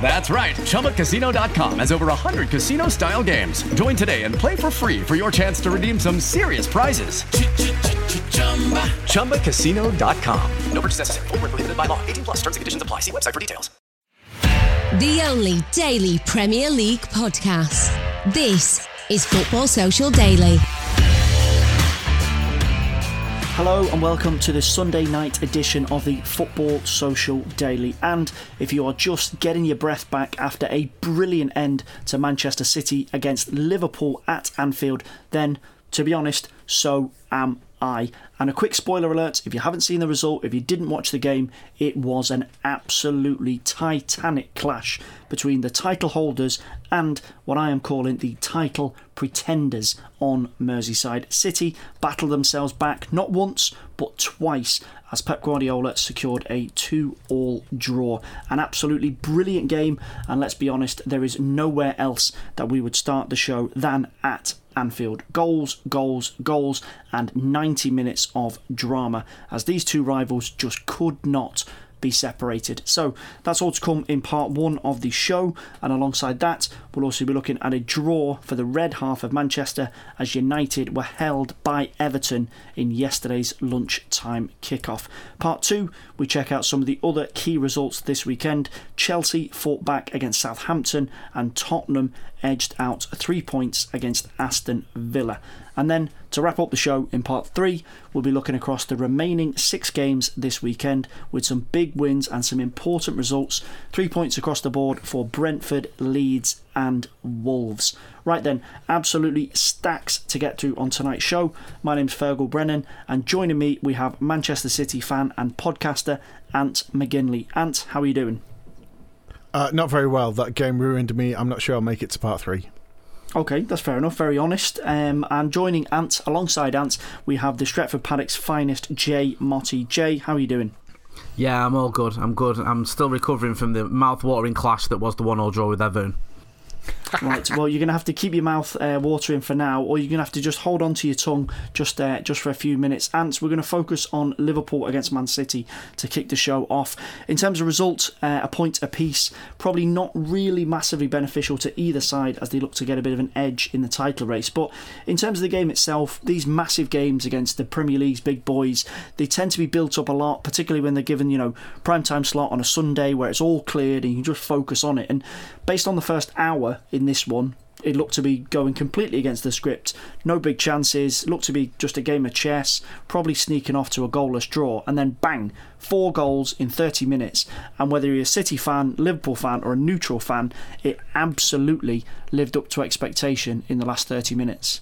That's right. ChumbaCasino.com has over 100 casino style games. Join today and play for free for your chance to redeem some serious prizes. ChumbaCasino.com. No purchase necessary. Full prohibited by law. 18 plus terms and conditions apply. See website for details. The only daily Premier League podcast. This is Football Social Daily. Hello and welcome to the Sunday night edition of the Football Social Daily. And if you are just getting your breath back after a brilliant end to Manchester City against Liverpool at Anfield, then to be honest, so am I. And a quick spoiler alert if you haven't seen the result, if you didn't watch the game, it was an absolutely titanic clash between the title holders and what I am calling the title pretenders on Merseyside. City battled themselves back not once but twice as Pep Guardiola secured a 2 all draw. An absolutely brilliant game, and let's be honest, there is nowhere else that we would start the show than at Anfield. Goals, goals, goals, and 90 minutes of drama as these two rivals just could not be separated. So that's all to come in part one of the show, and alongside that, we'll also be looking at a draw for the red half of Manchester as United were held by Everton in yesterday's lunchtime kickoff. Part two, we check out some of the other key results this weekend. Chelsea fought back against Southampton, and Tottenham edged out three points against Aston Villa. And then to wrap up the show in part three, we'll be looking across the remaining six games this weekend with some big wins and some important results. Three points across the board for Brentford, Leeds, and Wolves. Right then, absolutely stacks to get through on tonight's show. My name's Fergal Brennan, and joining me we have Manchester City fan and podcaster Ant McGinley. Ant, how are you doing? Uh, not very well. That game ruined me. I'm not sure I'll make it to part three. Okay, that's fair enough. Very honest. Um, and joining Ant, alongside Ant, we have the Stretford Paddock's finest, Jay Motty. Jay, how are you doing? Yeah, I'm all good. I'm good. I'm still recovering from the mouth-watering clash that was the one-all draw with Everton right. Well, you're going to have to keep your mouth uh, watering for now, or you're going to have to just hold on to your tongue just uh, just for a few minutes. Ants, we're going to focus on Liverpool against Man City to kick the show off. In terms of result, uh, a point apiece, probably not really massively beneficial to either side as they look to get a bit of an edge in the title race. But in terms of the game itself, these massive games against the Premier League's big boys, they tend to be built up a lot, particularly when they're given, you know, prime time slot on a Sunday where it's all cleared and you just focus on it. And based on the first hour in this one, it looked to be going completely against the script. No big chances, looked to be just a game of chess, probably sneaking off to a goalless draw, and then bang, four goals in 30 minutes. And whether you're a City fan, Liverpool fan, or a neutral fan, it absolutely lived up to expectation in the last 30 minutes.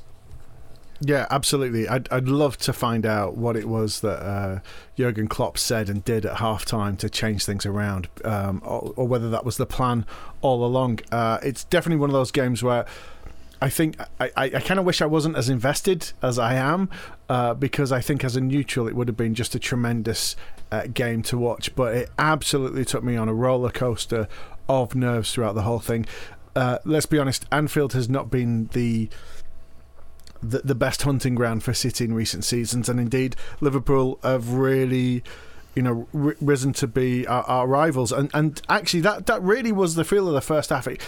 Yeah, absolutely. I'd, I'd love to find out what it was that uh, Jurgen Klopp said and did at halftime to change things around, um, or, or, whether that was the plan all along. Uh, it's definitely one of those games where I think I, I, I kind of wish I wasn't as invested as I am, uh, because I think as a neutral it would have been just a tremendous uh, game to watch. But it absolutely took me on a roller coaster of nerves throughout the whole thing. Uh, let's be honest, Anfield has not been the the, the best hunting ground for City in recent seasons, and indeed Liverpool have really you know, r- risen to be our, our, rivals. And and actually, that that really was the feel of the first half. It,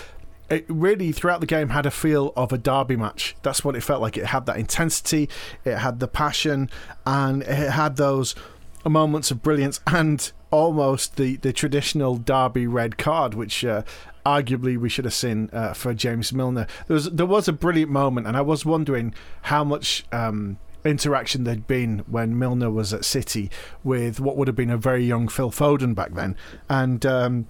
it really throughout the game had a feel of a derby match. That's what it felt like. It had that intensity, it had the passion, and it had those moments of brilliance and almost the, the traditional derby red card, which uh, arguably we should have seen uh, for James Milner. There was there was a brilliant moment, and I was wondering how much. Um, interaction there'd been when Milner was at City with what would have been a very young Phil Foden back then, and um,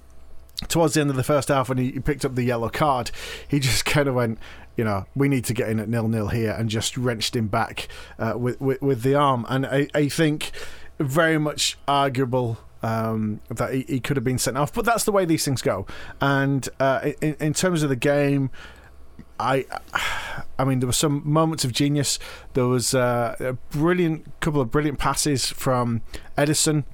towards the end of the first half when he picked up the yellow card, he just kind of went, you know, we need to get in at nil nil here, and just wrenched him back uh, with, with, with the arm. And I, I think very much arguable um, that he, he, could have been sent off, but that's the way these things go. And uh, in, in terms of the game, I, I mean, there were some moments of genius. There was uh, a brilliant couple of brilliant passes from Ederson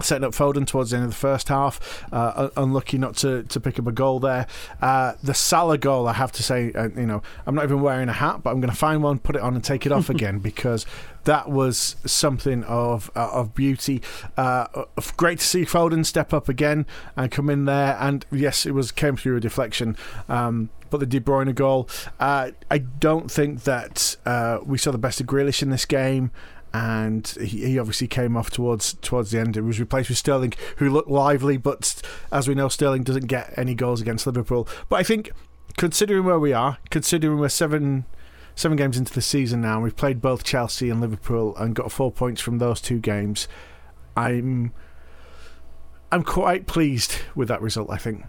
setting up Foden towards the end of the first half. Uh, unlucky not to, to pick up a goal there. Uh, the Salah goal, I have to say, uh, you know, I'm not even wearing a hat, but I'm going to find one, put it on, and take it off again because that was something of uh, of beauty. Uh, great to see Foden step up again and come in there. And yes, it was came through a deflection. Um, but the De Bruyne goal, uh, I don't think that we saw the best of Grealish in this game and he, he, obviously came off towards towards the end. It was replaced with Sterling, who looked lively, but as we know, Sterling doesn't get any goals against Liverpool. But I think, considering where we are, considering we're seven seven games into the season now, we've played both Chelsea and Liverpool and got four points from those two games, I'm I'm quite pleased with that result. I think.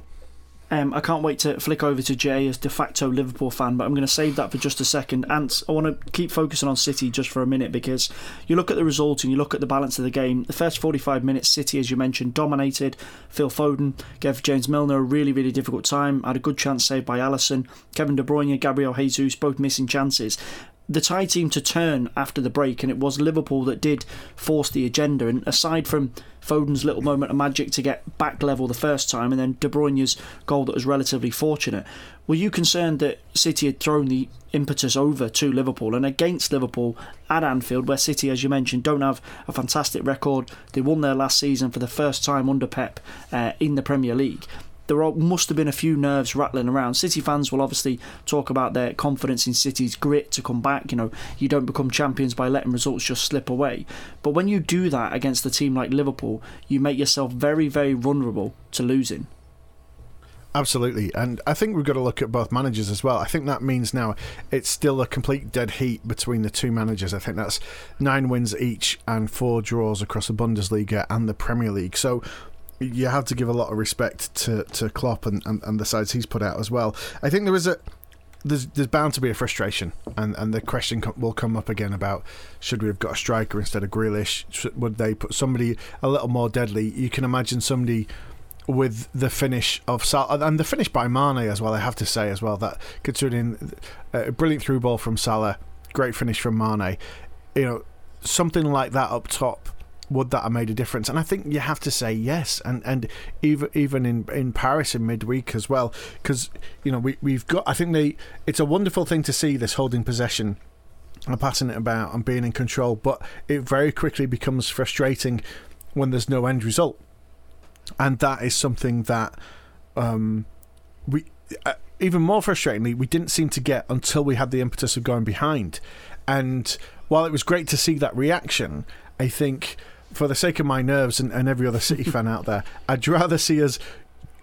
Um, I can't wait to flick over to Jay as de facto Liverpool fan, but I'm going to save that for just a second. And I want to keep focusing on City just for a minute because you look at the result and you look at the balance of the game. The first 45 minutes, City, as you mentioned, dominated. Phil Foden gave James Milner a really, really difficult time. Had a good chance saved by Alisson. Kevin De Bruyne, and Gabriel Jesus, both missing chances the tie seemed to turn after the break, and it was Liverpool that did force the agenda. And aside from Foden's little moment of magic to get back level the first time, and then De Bruyne's goal that was relatively fortunate, were you concerned that City had thrown the impetus over to Liverpool and against Liverpool at Anfield, where City, as you mentioned, don't have a fantastic record? They won their last season for the first time under Pep uh, in the Premier League there must have been a few nerves rattling around. City fans will obviously talk about their confidence in City's grit to come back. You know, you don't become champions by letting results just slip away. But when you do that against a team like Liverpool, you make yourself very, very vulnerable to losing. Absolutely, and I think we've got to look at both managers as well. I think that means now it's still a complete dead heat between the two managers. I think that's nine wins each and four draws across the Bundesliga and the Premier League. So you have to give a lot of respect to, to Klopp and, and, and the sides he's put out as well. I think there is a there's there's bound to be a frustration, and, and the question will come up again about should we have got a striker instead of Grealish? Should, would they put somebody a little more deadly? You can imagine somebody with the finish of Salah and the finish by Mane as well. I have to say as well that considering uh, a brilliant through ball from Salah, great finish from Mane, you know something like that up top would that have made a difference? And I think you have to say yes, and and even even in in Paris in midweek as well, because you know we we've got. I think they. It's a wonderful thing to see this holding possession and passing it about and being in control, but it very quickly becomes frustrating when there's no end result, and that is something that um, we. Uh, even more frustratingly, we didn't seem to get until we had the impetus of going behind. And while it was great to see that reaction, I think for the sake of my nerves and, and every other City fan out there, I'd rather see us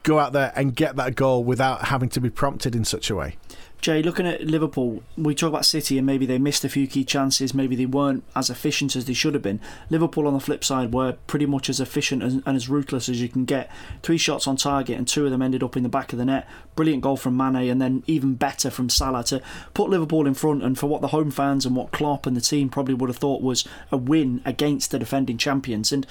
go out there and get that goal without having to be prompted in such a way. Jay, looking at Liverpool, we talk about City and maybe they missed a few key chances, maybe they weren't as efficient as they should have been. Liverpool, on the flip side, were pretty much as efficient and, as ruthless as you can get. Three shots on target, and two of them ended up in the back of the net. Brilliant goal from Mane, and then even better from Salah to put Liverpool in front. And for what the home fans and what Klopp and the team probably would have thought was a win against the defending champions. And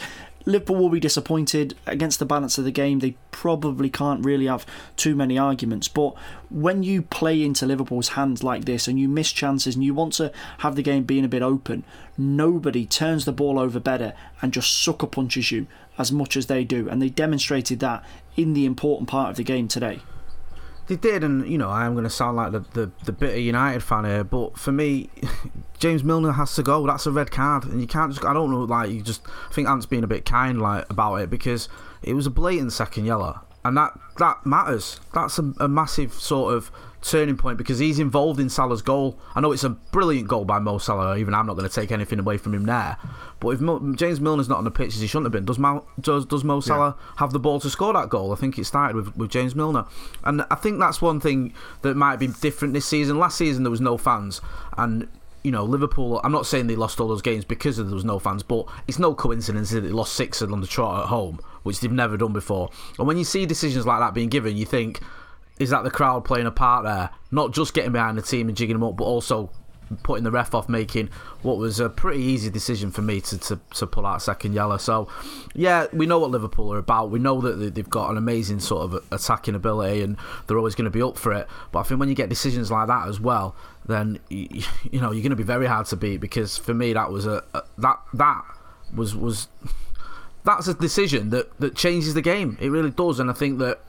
Liverpool will be disappointed against the balance of the game. They probably can't really have too many arguments. But when you play into Liverpool's hands like this and you miss chances and you want to have the game being a bit open, nobody turns the ball over better and just sucker punches you as much as they do. And they demonstrated that in the important part of the game today. They did, and you know, I am going to sound like the, the, the bitter United fan here, but for me, James Milner has to go. That's a red card, and you can't just. I don't know. Like you just I think Ant's being a bit kind like about it because it was a blatant second yellow, and that that matters. That's a, a massive sort of turning point because he's involved in Salah's goal. I know it's a brilliant goal by Mo Salah. Even I'm not going to take anything away from him there. But if Mo, James Milner's not on the pitch as he shouldn't have been, does Mo, does, does Mo Salah yeah. have the ball to score that goal? I think it started with, with James Milner, and I think that's one thing that might be different this season. Last season there was no fans, and you know, Liverpool, I'm not saying they lost all those games because there was no fans, but it's no coincidence that they lost six on the trot at home, which they've never done before. And when you see decisions like that being given, you think, is that the crowd playing a part there? Not just getting behind the team and jigging them up, but also putting the ref off making what was a pretty easy decision for me to, to, to pull out second yellow. So, yeah, we know what Liverpool are about. We know that they've got an amazing sort of attacking ability and they're always going to be up for it. But I think when you get decisions like that as well, then you, you know you're going to be very hard to beat because for me that was a, a that that was was that's a decision that that changes the game. It really does, and I think that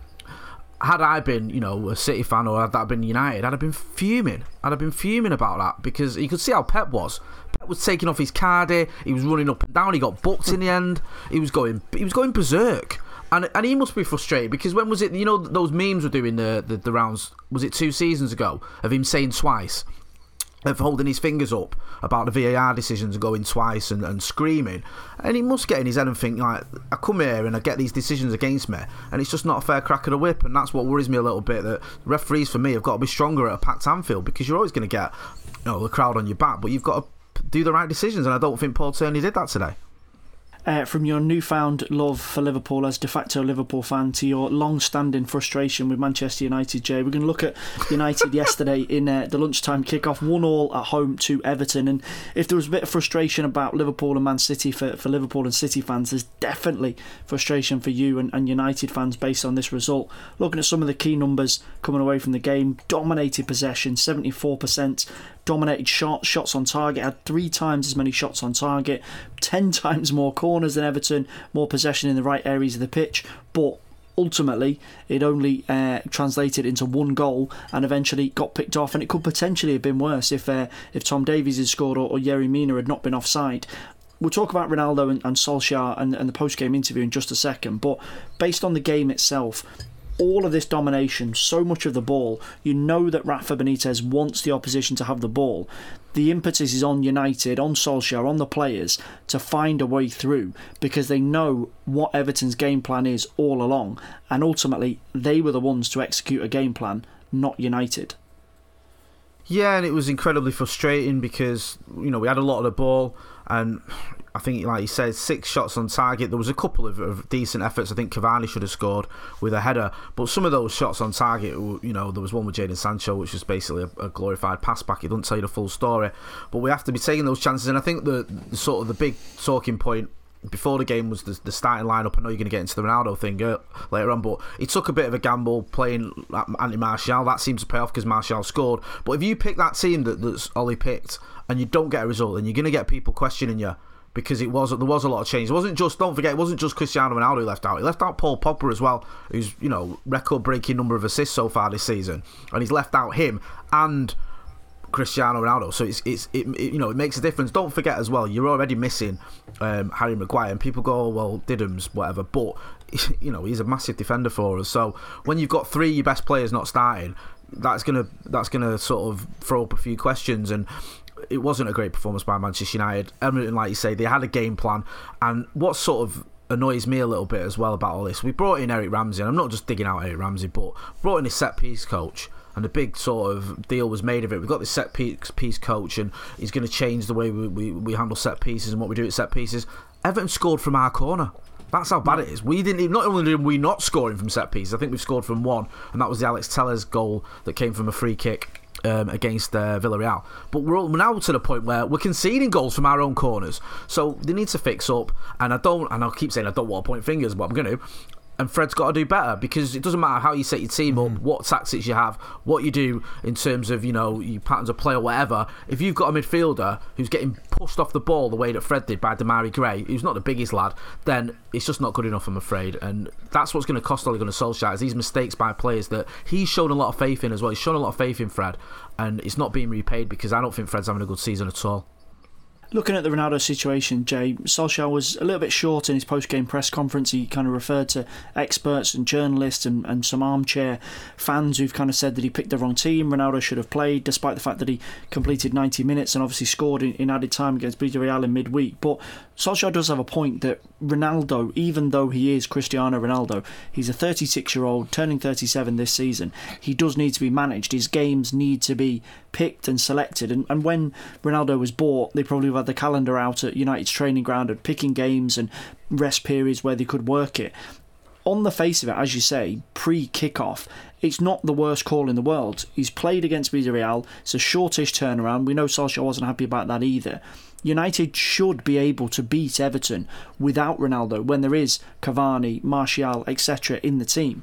had I been, you know, a City fan or had that been United, I'd have been fuming. I'd have been fuming about that because you could see how Pep was. Pep was taking off his card He was running up and down. He got booked in the end. He was going. He was going berserk. And, and he must be frustrated because when was it? You know those memes were doing the, the, the rounds. Was it two seasons ago of him saying twice? Of holding his fingers up about the VAR decisions going twice and, and screaming. And he must get in his head and think, like, I come here and I get these decisions against me, and it's just not a fair crack of the whip. And that's what worries me a little bit that referees, for me, have got to be stronger at a packed Anfield because you're always going to get you know, the crowd on your back, but you've got to do the right decisions. And I don't think Paul Tierney did that today uh, from your newfound love for Liverpool as de facto Liverpool fan to your long-standing frustration with Manchester United, Jay. We're going to look at United yesterday in uh, the lunchtime kickoff, one all at home to Everton. And if there was a bit of frustration about Liverpool and Man City for, for Liverpool and City fans, there's definitely frustration for you and, and United fans based on this result. Looking at some of the key numbers coming away from the game, dominated possession, 74%, dominated shots, shots on target, had three times as many shots on target, 10 times more corners than Everton, more possession in the right areas of the pitch, but ultimately it only uh, translated into one goal and eventually got picked off. And it could potentially have been worse if uh, if Tom Davies had scored or, or Yerry Mina had not been offside. We'll talk about Ronaldo and, and Solskjaer and, and the post-game interview in just a second. But based on the game itself all of this domination, so much of the ball, you know that Rafa Benitez wants the opposition to have the ball. The impetus is on United, on Solskjaer, on the players to find a way through because they know what Everton's game plan is all along, and ultimately they were the ones to execute a game plan, not United. Yeah, and it was incredibly frustrating because you know we had a lot of the ball, and I think, like you said, six shots on target. There was a couple of, of, decent efforts. I think Cavani should have scored with a header, but some of those shots on target, you know, there was one with Jadon Sancho, which was basically a, a, glorified pass back. It doesn't tell you the full story, but we have to be taking those chances. And I think the, sort of the big talking point before the game was the, the starting lineup. I know you're going to get into the Ronaldo thing uh, later on, but he took a bit of a gamble playing Anthony Martial. That seems to pay off because Martial scored. But if you pick that team that that's Ole picked and you don't get a result, then you're going to get people questioning you because it was there was a lot of change. It wasn't just don't forget it wasn't just Cristiano Ronaldo who left out. He left out Paul Pogba as well, who's you know record breaking number of assists so far this season, and he's left out him and Cristiano Ronaldo. So it's it's it, it, you know it makes a difference. Don't forget as well, you're already missing um, Harry Maguire, and people go, oh, well, Diddums, whatever, but you know he's a massive defender for us. So when you've got three of your best players not starting, that's gonna that's gonna sort of throw up a few questions and it wasn't a great performance by Manchester United. Everton, like you say, they had a game plan, and what sort of annoys me a little bit as well about all this, we brought in Eric Ramsay, and I'm not just digging out Eric Ramsay, but brought in a set piece coach. And a big sort of deal was made of it. We've got this set piece coach, and he's going to change the way we, we, we handle set pieces and what we do at set pieces. Everton scored from our corner. That's how bad it is. We didn't even, not only did we not scoring from set pieces, I think we've scored from one, and that was the Alex Telles's goal that came from a free kick um, against uh, Villarreal. But we're, now to the point where we're conceding goals from our own corners. So they need to fix up. And I don't, and I'll keep saying I don't want to point fingers, but I'm going to. And Fred's got to do better because it doesn't matter how you set your team up, mm. what tactics you have, what you do in terms of you know your patterns of play or whatever. If you've got a midfielder who's getting pushed off the ball the way that Fred did by Demarai Gray, who's not the biggest lad, then it's just not good enough. I'm afraid, and that's what's going to cost Ole Gunnar Solskjaer is these mistakes by players that he's shown a lot of faith in as well. He's shown a lot of faith in Fred, and it's not being repaid because I don't think Fred's having a good season at all. Looking at the Ronaldo situation, Jay, Solskjaer was a little bit short in his post game press conference. He kind of referred to experts and journalists and, and some armchair fans who've kind of said that he picked the wrong team. Ronaldo should have played, despite the fact that he completed 90 minutes and obviously scored in, in added time against Villarreal in midweek. But Solskjaer does have a point that Ronaldo, even though he is Cristiano Ronaldo, he's a 36 year old, turning 37 this season. He does need to be managed. His games need to be picked and selected. And, and when Ronaldo was bought, they probably had the calendar out at United's training ground and picking games and rest periods where they could work it. On the face of it, as you say, pre kickoff, it's not the worst call in the world. He's played against Villarreal. It's a shortish turnaround. We know Solskjaer wasn't happy about that either. United should be able to beat Everton without Ronaldo when there is Cavani, Martial, etc. in the team.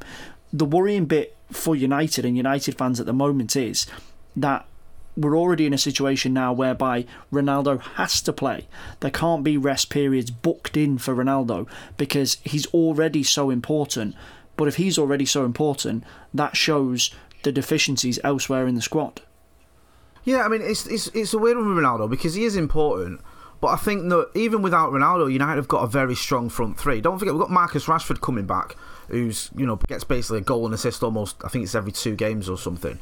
The worrying bit for United and United fans at the moment is that we're already in a situation now whereby Ronaldo has to play. There can't be rest periods booked in for Ronaldo because he's already so important. But if he's already so important, that shows the deficiencies elsewhere in the squad. Yeah, I mean it's it's it's a weird one with Ronaldo because he is important. But I think that even without Ronaldo, United have got a very strong front three. Don't forget we've got Marcus Rashford coming back, who's you know gets basically a goal and assist almost. I think it's every two games or something.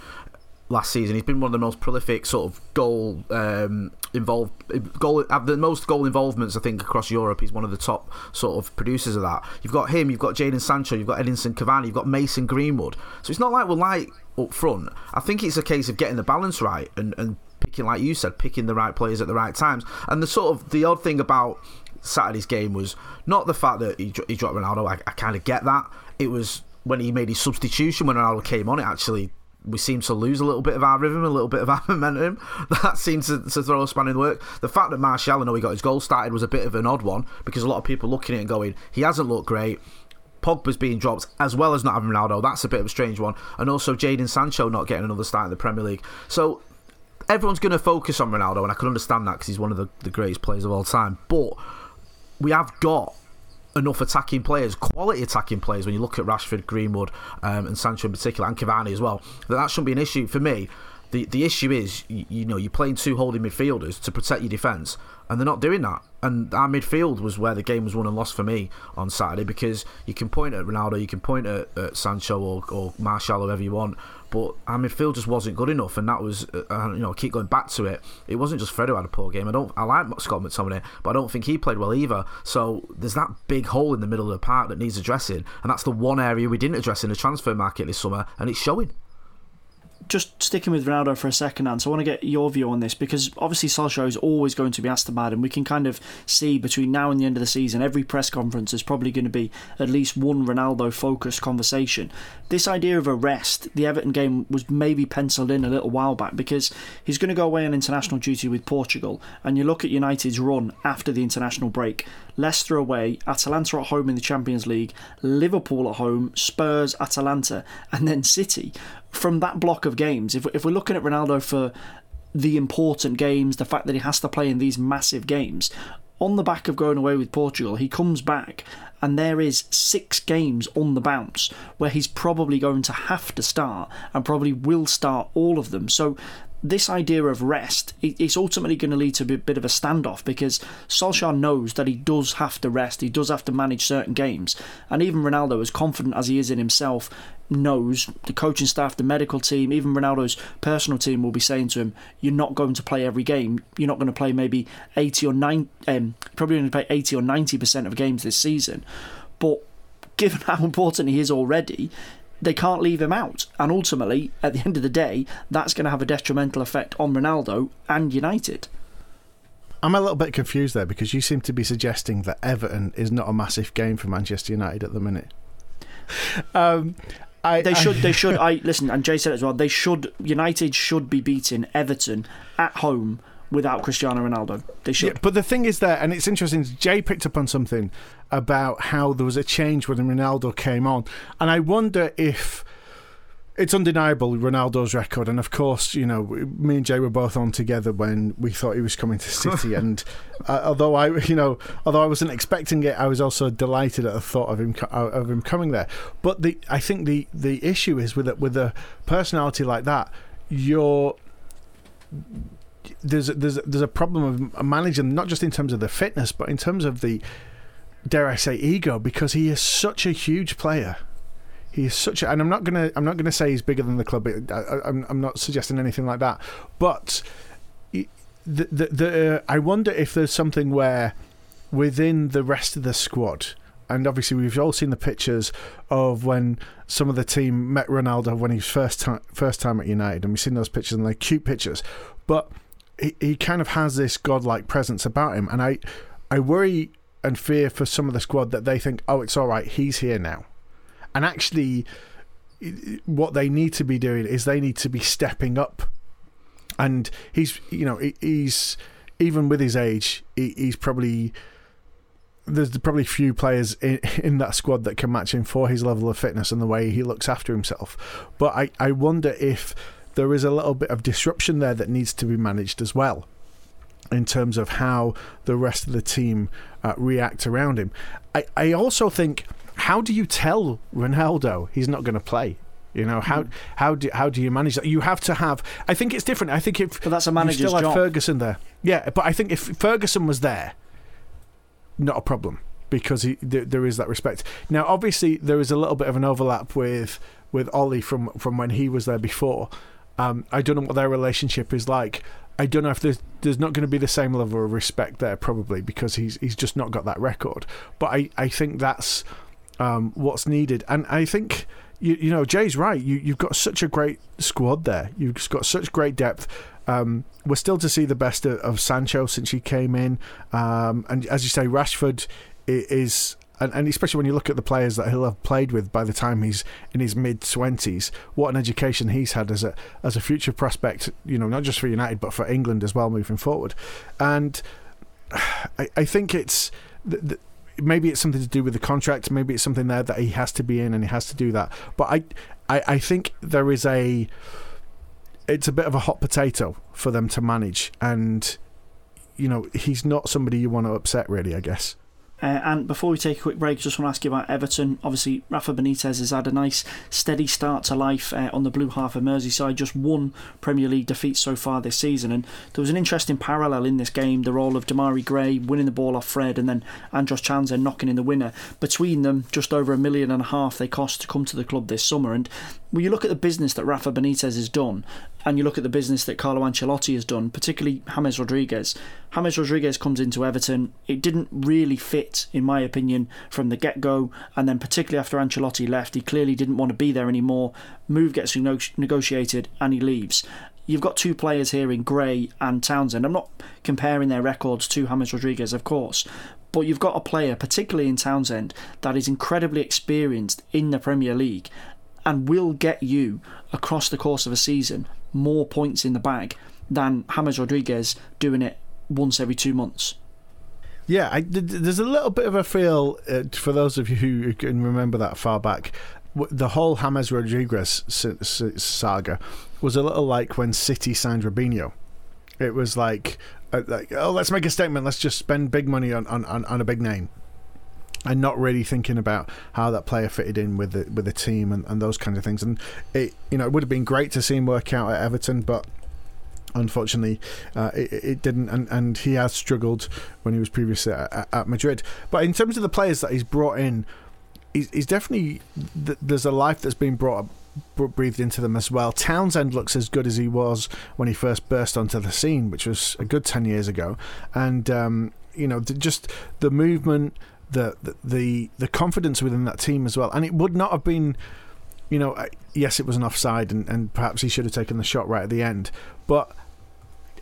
Last season, he's been one of the most prolific sort of goal um, involved goal the most goal involvements I think across Europe. He's one of the top sort of producers of that. You've got him, you've got Jadon Sancho, you've got Edinson Cavani, you've got Mason Greenwood. So it's not like we're light up front. I think it's a case of getting the balance right and, and picking, like you said, picking the right players at the right times. And the sort of the odd thing about Saturday's game was not the fact that he, he dropped Ronaldo. I, I kind of get that. It was when he made his substitution when Ronaldo came on. It actually we seemed to lose a little bit of our rhythm, a little bit of our momentum. That seemed to, to throw a span in the work. The fact that Martial, I know he got his goal started, was a bit of an odd one because a lot of people looking at it and going, he hasn't looked great. Pogba's being dropped as well as not having Ronaldo. That's a bit of a strange one. And also Jadon Sancho not getting another start in the Premier League. So everyone's going to focus on Ronaldo, and I can understand that because he's one of the, the greatest players of all time. But we have got enough attacking players, quality attacking players, when you look at Rashford, Greenwood, um, and Sancho in particular, and Cavani as well, that that shouldn't be an issue for me. The the issue is, you, you know, you're playing two holding midfielders to protect your defence, and they're not doing that. And our midfield was where the game was won and lost for me on Saturday because you can point at Ronaldo, you can point at, at Sancho or, or Martial, whoever you want, but our midfield just wasn't good enough, and that was, uh, you know, I keep going back to it. It wasn't just Fred who had a poor game. I don't, I like Scott McTominay, but I don't think he played well either. So there's that big hole in the middle of the park that needs addressing, and that's the one area we didn't address in the transfer market this summer, and it's showing just sticking with Ronaldo for a second, Ant, I want to get your view on this because obviously Solskjaer is always going to be asked about him. We can kind of see between now and the end of the season, every press conference is probably going to be at least one Ronaldo focused conversation. This idea of a rest, the Everton game was maybe penciled in a little while back because he's going to go away on international duty with Portugal. And you look at United's run after the international break Leicester away, Atalanta at home in the Champions League, Liverpool at home, Spurs, Atalanta, and then City from that block of games, if, if we're looking at Ronaldo for the important games, the fact that he has to play in these massive games, on the back of going away with Portugal, he comes back and there is six games on the bounce where he's probably going to have to start and probably will start all of them. So this idea of rest, it's ultimately going to lead to a bit of a standoff because Solskjaer knows that he does have to rest, he does have to manage certain games. And even Ronaldo, as confident as he is in himself, knows the coaching staff, the medical team, even Ronaldo's personal team will be saying to him, You're not going to play every game. You're not going to play maybe 80 or 90, um, probably going to play 80 or 90% of games this season. But given how important he is already, they can't leave him out. And ultimately, at the end of the day, that's going to have a detrimental effect on Ronaldo and United. I'm a little bit confused there because you seem to be suggesting that Everton is not a massive game for Manchester United at the minute. Um, I, they should. They should. I listen, and Jay said it as well. They should. United should be beating Everton at home without Cristiano Ronaldo. They should. Yeah, but the thing is there, and it's interesting. Jay picked up on something about how there was a change when Ronaldo came on, and I wonder if it's undeniable Ronaldo's record, and of course, you know, me and Jay were both on together when we thought he was coming to City, and uh, although I, you know, although I wasn't expecting it, I was also delighted at the thought of him of him coming there. But the I think the the issue is with a, with a personality like that, you're there's there's there's a problem of managing not just in terms of the fitness, but in terms of the dare I say ego, because he is such a huge player He's such a, and I'm not gonna I'm not gonna say he's bigger than the club. I, am I'm not suggesting anything like that. But the the, the uh, I wonder if there's something where within the rest of the squad. And obviously, we've all seen the pictures of when some of the team met Ronaldo when he was first time first time at United, and we've seen those pictures and they're cute pictures. But he, he kind of has this godlike presence about him, and I I worry and fear for some of the squad that they think, oh, it's all right, he's here now and actually, what they need to be doing is they need to be stepping up. And he's, you know, he's even with his age, he's probably there's probably few players in, in that squad that can match him for his level of fitness and the way he looks after himself. But I, I wonder if there is a little bit of disruption there that needs to be managed as well in terms of how the rest of the team uh, react around him. I, I also think how do you tell Ronaldo he's not going to play? You know how mm. how do how do you manage that? You have to have. I think it's different. I think if but that's a manager's you still job. Ferguson there, yeah. But I think if Ferguson was there, not a problem because he, there, there is that respect. Now, obviously, there is a little bit of an overlap with with Ole from from when he was there before. Um, I don't know what their relationship is like. I don't know if there's there's not going to be the same level of respect there, probably because he's he's just not got that record. But I, I think that's um, what's needed. And I think you, you know Jay's right. You you've got such a great squad there. You've got such great depth. Um, we're still to see the best of, of Sancho since he came in, um, and as you say, Rashford is. And, and especially when you look at the players that he'll have played with by the time he's in his mid twenties, what an education he's had as a as a future prospect. You know, not just for United but for England as well moving forward. And I, I think it's the, the, maybe it's something to do with the contract. Maybe it's something there that he has to be in and he has to do that. But I, I, I think there is a. It's a bit of a hot potato for them to manage, and you know he's not somebody you want to upset, really. I guess. Uh, and before we take a quick break, just want to ask you about Everton. Obviously, Rafa Benitez has had a nice, steady start to life uh, on the blue half of Merseyside. Just one Premier League defeat so far this season, and there was an interesting parallel in this game: the role of Demarai Gray winning the ball off Fred, and then Andros Townsend knocking in the winner. Between them, just over a million and a half they cost to come to the club this summer. And when you look at the business that Rafa Benitez has done, and you look at the business that Carlo Ancelotti has done, particularly James Rodriguez. James Rodriguez comes into Everton. It didn't really fit, in my opinion, from the get go. And then, particularly after Ancelotti left, he clearly didn't want to be there anymore. Move gets negotiated and he leaves. You've got two players here in Gray and Townsend. I'm not comparing their records to James Rodriguez, of course, but you've got a player, particularly in Townsend, that is incredibly experienced in the Premier League and will get you across the course of a season more points in the bag than James Rodriguez doing it once every two months. Yeah, I, there's a little bit of a feel uh, for those of you who can remember that far back. The whole James Rodriguez saga was a little like when City signed Robinho. It was like, uh, like oh, let's make a statement. Let's just spend big money on, on, on a big name and not really thinking about how that player fitted in with the with the team and, and those kind of things. And it you know it would have been great to see him work out at Everton, but unfortunately uh, it, it, didn't and, and he has struggled when he was previously at, at, Madrid but in terms of the players that he's brought in he's, he's definitely there's a life that's been brought breathed into them as well Townsend looks as good as he was when he first burst onto the scene which was a good 10 years ago and um, you know just the movement the, the the confidence within that team as well. And it would not have been, you know, yes, it was an offside, and, and perhaps he should have taken the shot right at the end. But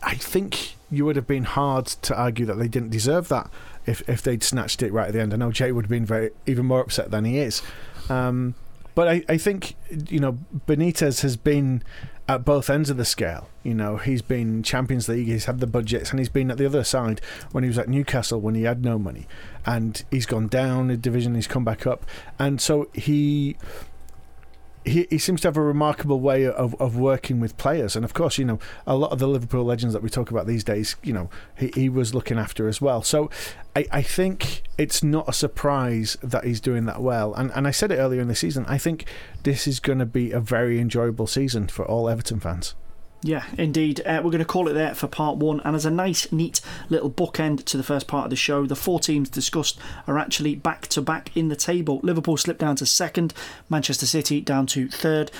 I think you would have been hard to argue that they didn't deserve that if if they'd snatched it right at the end. I know Jay would have been very even more upset than he is. Um, but I, I think you know Benitez has been at both ends of the scale. You know, he's been Champions League, he's had the budgets, and he's been at the other side when he was at Newcastle when he had no money, and he's gone down a division, he's come back up, and so he he, he seems to have a remarkable way of, of working with players. And of course, you know, a lot of the Liverpool legends that we talk about these days, you know, he, he was looking after as well. So I, I think it's not a surprise that he's doing that well. And, and I said it earlier in the season, I think this is going to be a very enjoyable season for all Everton fans. Yeah, indeed. Uh, we're going to call it there for part one. And as a nice, neat little bookend to the first part of the show, the four teams discussed are actually back to back in the table. Liverpool slipped down to second, Manchester City down to third.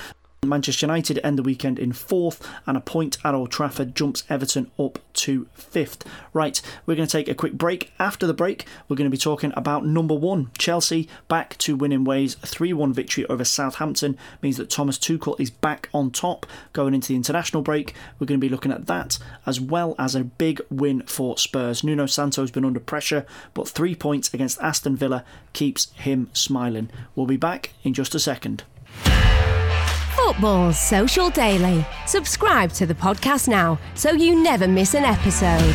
Manchester United end the weekend in fourth, and a point at Old Trafford jumps Everton up to fifth. Right, we're going to take a quick break. After the break, we're going to be talking about number one Chelsea back to winning ways. 3 1 victory over Southampton means that Thomas Tuchel is back on top going into the international break. We're going to be looking at that as well as a big win for Spurs. Nuno Santo's been under pressure, but three points against Aston Villa keeps him smiling. We'll be back in just a second. Football's Social Daily. Subscribe to the podcast now so you never miss an episode.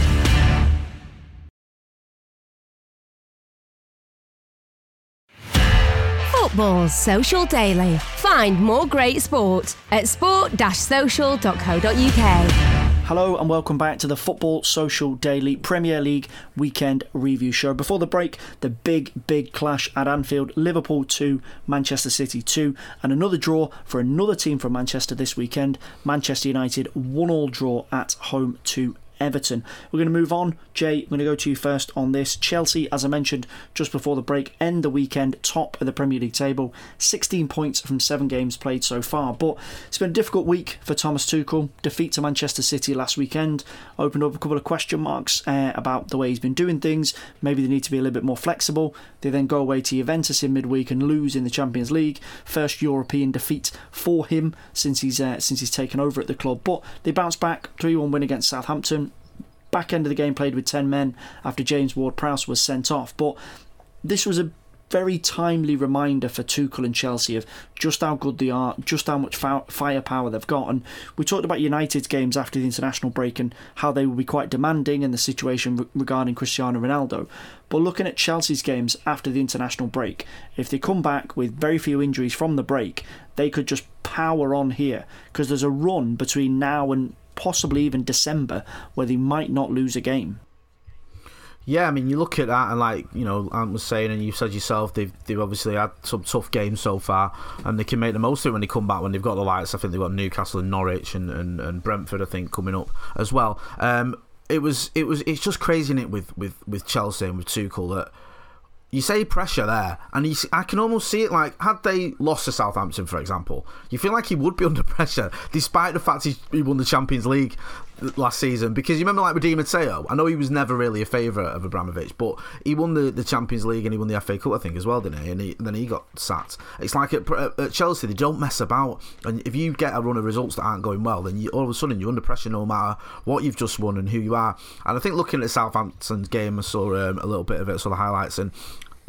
Football's Social Daily. Find more great sport at sport-social.co.uk. Hello and welcome back to the Football Social Daily Premier League Weekend Review Show. Before the break, the big, big clash at Anfield Liverpool 2, Manchester City 2, and another draw for another team from Manchester this weekend. Manchester United 1 all draw at home to Everton. We're going to move on. Jay, I'm going to go to you first on this. Chelsea, as I mentioned just before the break, end the weekend top of the Premier League table, 16 points from seven games played so far. But it's been a difficult week for Thomas Tuchel. Defeat to Manchester City last weekend opened up a couple of question marks uh, about the way he's been doing things. Maybe they need to be a little bit more flexible. They then go away to Juventus in midweek and lose in the Champions League. First European defeat for him since he's uh, since he's taken over at the club. But they bounce back, 3-1 win against Southampton back end of the game played with 10 men after James Ward Prowse was sent off. But this was a very timely reminder for Tuchel and Chelsea of just how good they are, just how much firepower they've got. And we talked about United's games after the international break and how they will be quite demanding and the situation regarding Cristiano Ronaldo. But looking at Chelsea's games after the international break, if they come back with very few injuries from the break, they could just power on here because there's a run between now and possibly even December where they might not lose a game. Yeah, I mean, you look at that and like you know, Ant was saying, and you said yourself, they've they've obviously had some tough games so far, and they can make the most of it when they come back. When they've got the lights, I think they've got Newcastle and Norwich and, and, and Brentford, I think, coming up as well. Um, it was it was it's just crazy in it with with with Chelsea and with Tuchel that you say pressure there, and you I can almost see it like had they lost to Southampton, for example, you feel like he would be under pressure, despite the fact he won the Champions League last season. Because you remember, like with Di Matteo, I know he was never really a favourite of Abramovich, but he won the, the Champions League and he won the FA Cup, I think, as well, didn't he? And, he, and then he got sacked. It's like at, at, Chelsea, they don't mess about, and if you get a run of results that aren't going well, then you, all of a sudden you're under pressure no matter what you've just won and who you are. And I think looking at Southampton's game, I saw um, a little bit of it, saw the highlights, and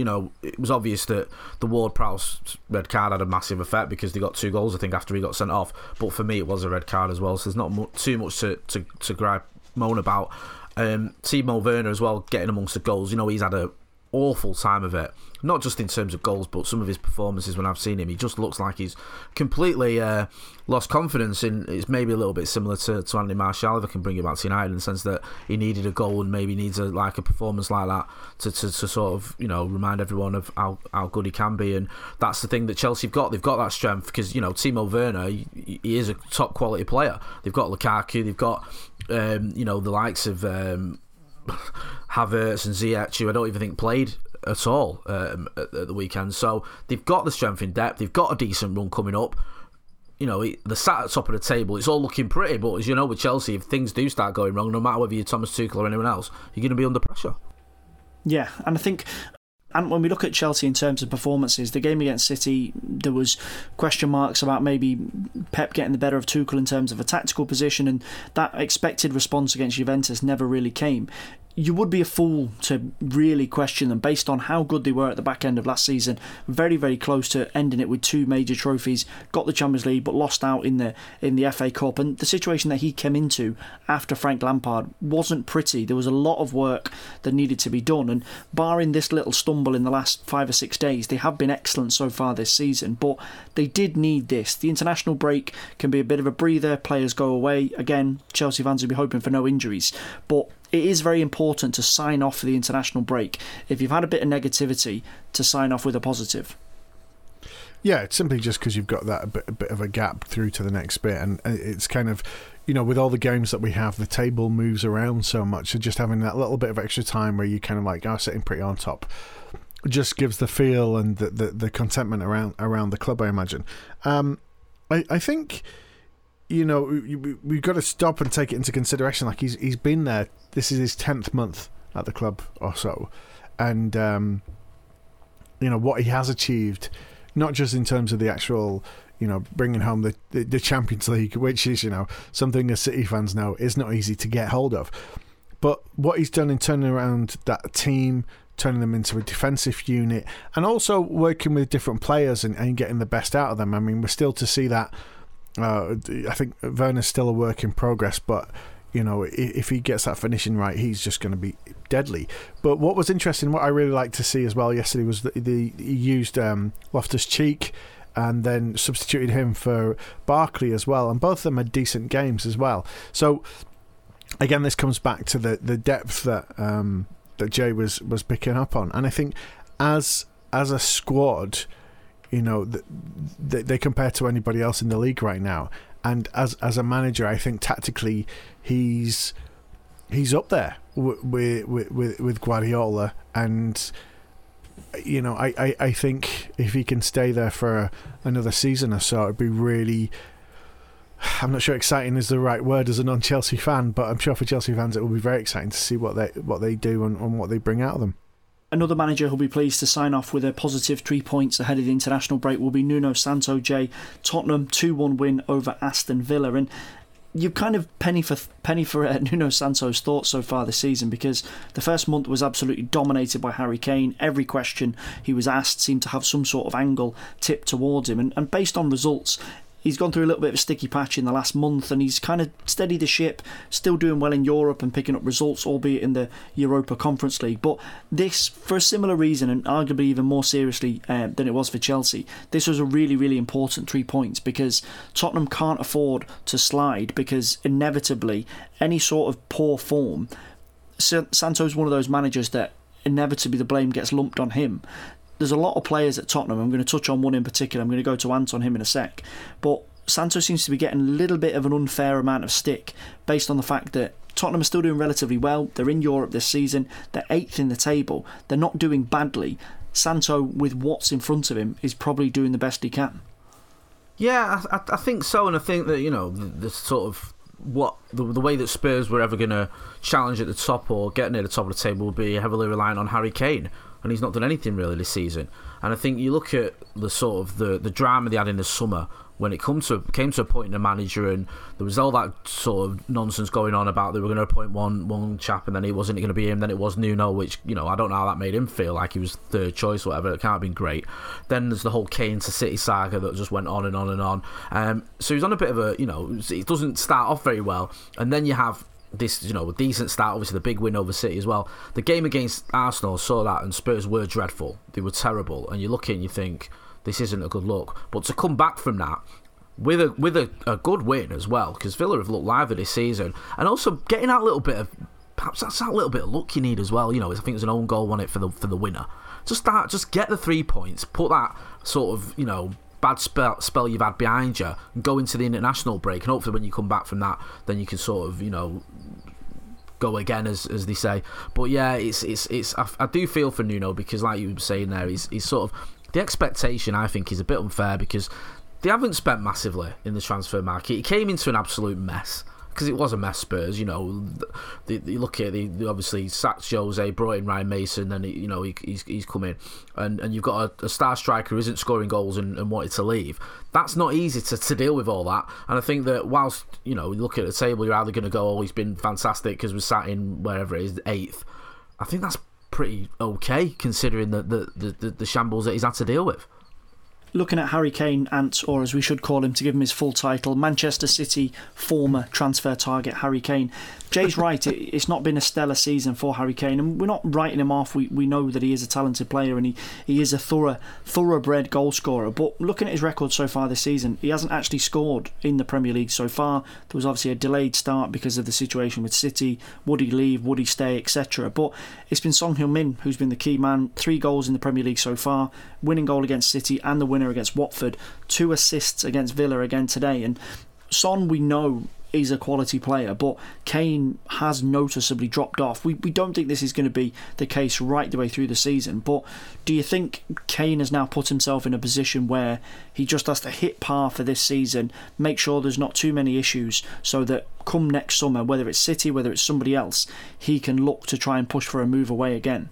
you know, it was obvious that the Ward Prowse red card had a massive effect because they got two goals, I think, after he got sent off. But for me, it was a red card as well, so there's not mu- too much to, to, to gripe, moan about. Um, Timo Werner as well, getting amongst the goals. You know, he's had a awful time of it. Not just in terms of goals, but some of his performances when I've seen him. He just looks like he's completely uh, lost confidence. In it's maybe a little bit similar to, to Anthony Martial, if I can bring it back to United, in the sense that he needed a goal and maybe needs a like a performance like that to, to, to sort of you know remind everyone of how, how good he can be. And that's the thing that Chelsea have got. They've got that strength because you know Timo Werner, he, he is a top quality player. They've got Lukaku, they've got um, you know the likes of. Um, Havertz and Ziyech, who I don't even think played at all um, at, at, the weekend. So they've got the strength in depth. They've got a decent run coming up. You know, they're sat at the top of the table. It's all looking pretty, but as you know, with Chelsea, if things do start going wrong, no matter whether you're Thomas Tuchel or anyone else, you're going to be under pressure. Yeah, and I think and when we look at Chelsea in terms of performances, the game against City, there was question marks about maybe Pep getting the better of Tuchel in terms of a tactical position, and that expected response against Juventus never really came. You would be a fool to really question them based on how good they were at the back end of last season. Very, very close to ending it with two major trophies. Got the Champions League, but lost out in the in the FA Cup. And the situation that he came into after Frank Lampard wasn't pretty. There was a lot of work that needed to be done. And barring this little stumble in the last five or six days, they have been excellent so far this season. But they did need this. The international break can be a bit of a breather. Players go away. Again, Chelsea fans will be hoping for no injuries. But it is very important to sign off for the international break. If you've had a bit of negativity, to sign off with a positive. Yeah, it's simply just because you've got that a bit, a bit, of a gap through to the next bit, and it's kind of, you know, with all the games that we have, the table moves around so much, so just having that little bit of extra time where you kind of like are oh, sitting pretty on top, just gives the feel and the the, the contentment around around the club. I imagine. Um, I I think you know, we, have got to stop and take it into consideration. Like he's he's been there. This is his tenth month at the club or so, and um, you know what he has achieved, not just in terms of the actual, you know, bringing home the, the, the Champions League, which is you know something as City fans know is not easy to get hold of, but what he's done in turning around that team, turning them into a defensive unit, and also working with different players and, and getting the best out of them. I mean, we're still to see that uh, I think Werner's still a work in progress, but you know, if he gets that finishing right, he's just going to be deadly. But what was interesting, what I really liked to see as well yesterday was that he used um, Loftus Cheek and then substituted him for Barkley as well, and both of them had decent games as well. So again, this comes back to the the depth that um, that Jay was was picking up on, and I think as as a squad you know, they compare to anybody else in the league right now. And as as a manager, I think tactically he's he's up there with with with, Guardiola, and you know, I, I, I think if he can stay there for another season or so, it'd be really. I'm not sure exciting is the right word as a non-Chelsea fan, but I'm sure for Chelsea fans it will be very exciting to see what they what they do and, and what they bring out of them. Another manager who'll be pleased to sign off with a positive three points ahead of the international break will be Nuno Santo J. Tottenham 2 1 win over Aston Villa. And you kind of penny for penny for uh, Nuno Santo's thoughts so far this season because the first month was absolutely dominated by Harry Kane. Every question he was asked seemed to have some sort of angle tipped towards him, and, and based on results, he's gone through a little bit of a sticky patch in the last month and he's kind of steadied the ship, still doing well in Europe and picking up results, albeit in the Europa Conference League. But this, for a similar reason, and arguably even more seriously uh, than it was for Chelsea, this was a really, really important three points because Tottenham can't afford to slide because inevitably any sort of poor form. Santo's one of those managers that inevitably the blame gets lumped on him there's a lot of players at Tottenham. I'm going to touch on one in particular. I'm going to go to Ant on him in a sec. But Santos seems to be getting a little bit of an unfair amount of stick based on the fact that Tottenham are still doing relatively well. They're in Europe this season. They're eighth in the table. They're not doing badly. Santo, with what's in front of him, is probably doing the best he can. Yeah, I, I think so, and I think that you know the, the sort of what the, the way that Spurs were ever going to challenge at the top or get near the top of the table will be heavily reliant on Harry Kane and he's not done anything really this season. And I think you look at the sort of the, the drama they had in the summer when it come to came to appointing a manager, and there was all that sort of nonsense going on about they were going to appoint one one chap, and then it wasn't going to be him. Then it was Nuno, which you know I don't know how that made him feel like he was third choice, or whatever. It can't have been great. Then there's the whole Kane to City saga that just went on and on and on. Um, so he's on a bit of a you know it doesn't start off very well, and then you have this, you know, a decent start. Obviously, the big win over City as well. The game against Arsenal saw that, and Spurs were dreadful. They were terrible, and you look in, you think this isn't a good look. But to come back from that with a with a, a good win as well, because Villa have looked lively this season, and also getting that little bit of perhaps that's that little bit of luck you need as well. You know, I think was an own goal on it for the for the winner. Just start, just get the three points, put that sort of you know bad spell, spell you've had behind you and go into the international break. And hopefully, when you come back from that, then you can sort of, you know, go again, as as they say. But yeah, it's it's it's. I, I do feel for Nuno because, like you were saying there, he's he's sort of the expectation. I think is a bit unfair because they haven't spent massively in the transfer market. He came into an absolute mess because it was a mess. Spurs, you know, the, the, you look at the, the obviously sacked Jose, brought in Ryan Mason, and he, you know he, he's he's come in, and and you've got a, a star striker who isn't scoring goals and, and wanted to leave. That's not easy to, to deal with all that. And I think that whilst you know you look at the table, you're either going to go, oh, he's been fantastic because we're sat in wherever it is eighth. I think that's pretty okay considering the the, the, the shambles that he's had to deal with looking at Harry Kane, Ant, or as we should call him to give him his full title, Manchester City former transfer target Harry Kane. Jay's right, it, it's not been a stellar season for Harry Kane, and we're not writing him off. We, we know that he is a talented player and he, he is a thorough thoroughbred goal scorer. But looking at his record so far this season, he hasn't actually scored in the Premier League so far. There was obviously a delayed start because of the situation with City. Would he leave? Would he stay? Etc. But it's been Son Heung-min who's been the key man. Three goals in the Premier League so far, winning goal against City and the winner against Watford. Two assists against Villa again today. And Son, we know is a quality player, but Kane has noticeably dropped off. We, we don't think this is going to be the case right the way through the season, but do you think Kane has now put himself in a position where he just has to hit par for this season, make sure there's not too many issues, so that come next summer, whether it's City, whether it's somebody else, he can look to try and push for a move away again?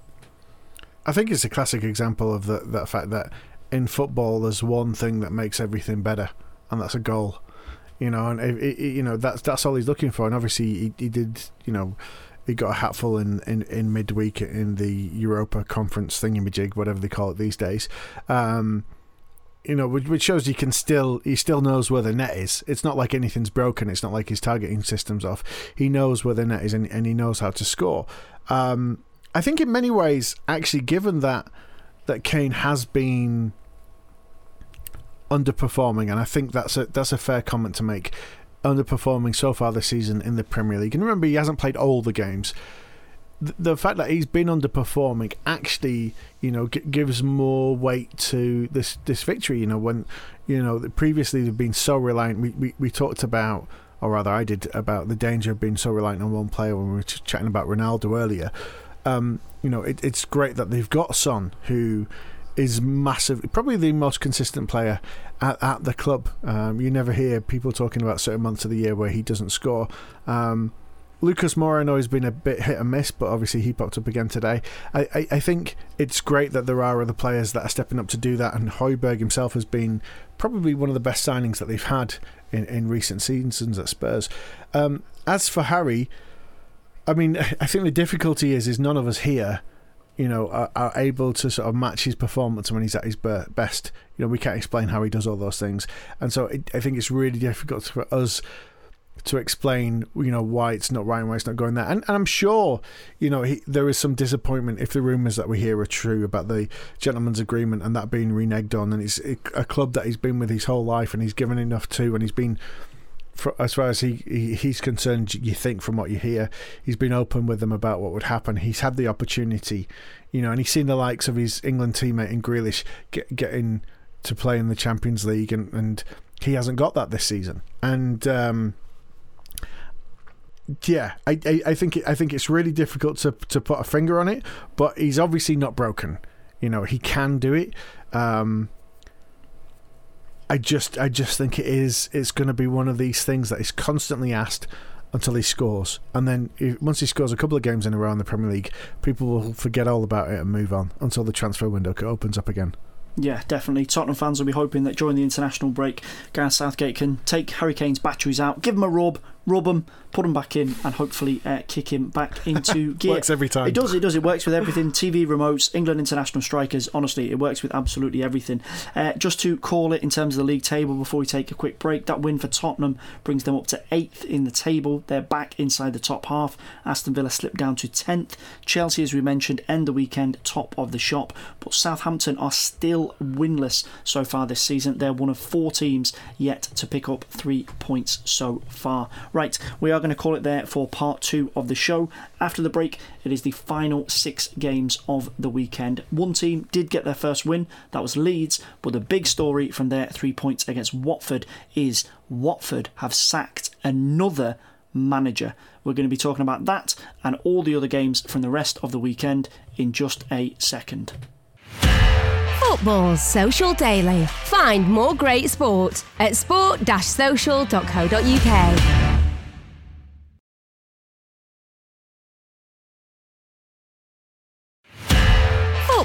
I think it's a classic example of the, fact that in football there's one thing that makes everything better, and that's a goal you know, and it, it, you know that's that's all he's looking for. And obviously, he, he did, you know, he got a hatful in, in, in midweek in the Europa Conference thingamajig, whatever they call it these days. Um, you know, which shows he can still he still knows where the net is. It's not like anything's broken. It's not like his targeting system's off. He knows where the net is and, and he knows how to score. Um, I think in many ways, actually, given that that Kane has been underperforming, and I think that's a that's a fair comment to make. Underperforming so far this season in the Premier League, and remember he hasn't played all the games. The, fact that he's been underperforming actually, you know, g- gives more weight to this this victory. You know, when you know previously they've been so reliant. We, we we talked about, or rather, I did about the danger of being so reliant on one player when we were chatting about Ronaldo earlier. Um, you know, it, it's great that they've got Son who is massive, probably the most consistent player at, at the club. Um, you never hear people talking about certain months of the year where he doesn't score. Um, Lucas know, has been a bit hit and miss, but obviously he popped up again today. I, I, I, think it's great that there are other players that are stepping up to do that, and Højbjerg himself has been probably one of the best signings that they've had in, in recent seasons at Spurs. Um, as for Harry, I mean, I think the difficulty is is none of us here you know, are, are, able to sort of match his performance when he's at his best. You know, we can't explain how he does all those things, and so it, I think it's really difficult for us to explain, you know, why it's not right and why it's not going there. And, and I'm sure, you know, he, there is some disappointment if the rumours that we hear are true about the gentleman's agreement and that being reneged on. And it's a club that he's been with his whole life and he's given enough to, and he's been as far as he, he, he's concerned, you think from what you hear, he's been open with them about what would happen. He's had the opportunity, you know, and he's seen the likes of his England teammate in Grealish get, getting to play in the Champions League, and, and he hasn't got that this season. And um, yeah, I, I, I think it, I think it's really difficult to to put a finger on it, but he's obviously not broken. You know, he can do it. Um, I just I just think it is it's going to be one of these things that is constantly asked until he scores, and then if, once he scores a couple of games in a row in the Premier League, people will forget all about it and move on until the transfer window opens up again. Yeah, definitely. Tottenham fans will be hoping that during the international break, Gareth Southgate can take Harry Kane's batteries out, give him a rub, rub him, put him back in, and hopefully uh, kick him back into gear. works every time. It does. It does. It works with everything. TV remotes, England international strikers. Honestly, it works with absolutely everything. Uh, just to call it in terms of the league table before we take a quick break, that win for Tottenham brings them up to eighth in the table. They're back inside the top half. Aston Villa slipped down to tenth. Chelsea, as we mentioned, end the weekend top of the shop, but Southampton are still winless so far this season. They're one of four teams yet to pick up three points so far. Right, we are going to call it there for part two of the show. After the break, it is the final six games of the weekend. One team did get their first win, that was Leeds, but the big story from their three points against Watford is Watford have sacked another manager. We're going to be talking about that and all the other games from the rest of the weekend in just a second. Football's Social Daily. Find more great sport at sport-social.co.uk.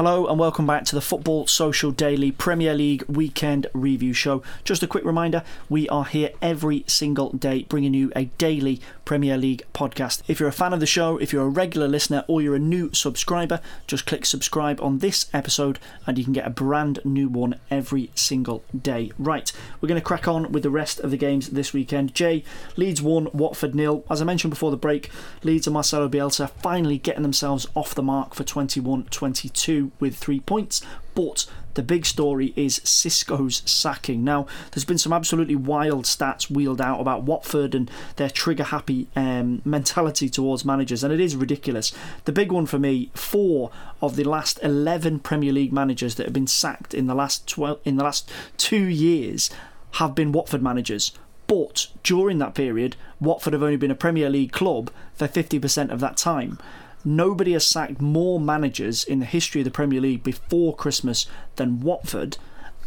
Hello and welcome back to the Football Social Daily Premier League Weekend Review Show. Just a quick reminder we are here every single day bringing you a daily Premier League podcast. If you're a fan of the show, if you're a regular listener, or you're a new subscriber, just click subscribe on this episode and you can get a brand new one every single day. Right, we're going to crack on with the rest of the games this weekend. Jay, Leeds 1, Watford nil. As I mentioned before the break, Leeds and Marcelo Bielsa finally getting themselves off the mark for 21 22 with three points. But the big story is Xisco's sacking. Now, there's been some absolutely wild stats wheeled out about Watford and their trigger happy um, mentality towards managers, and it is ridiculous. The big one for me four of the last 11 Premier League managers that have been sacked in the last 12, in the last two years have been Watford managers. But during that period, Watford have only been a Premier League club for 50% of that time. Nobody has sacked more managers in the history of the Premier League before Christmas than Watford,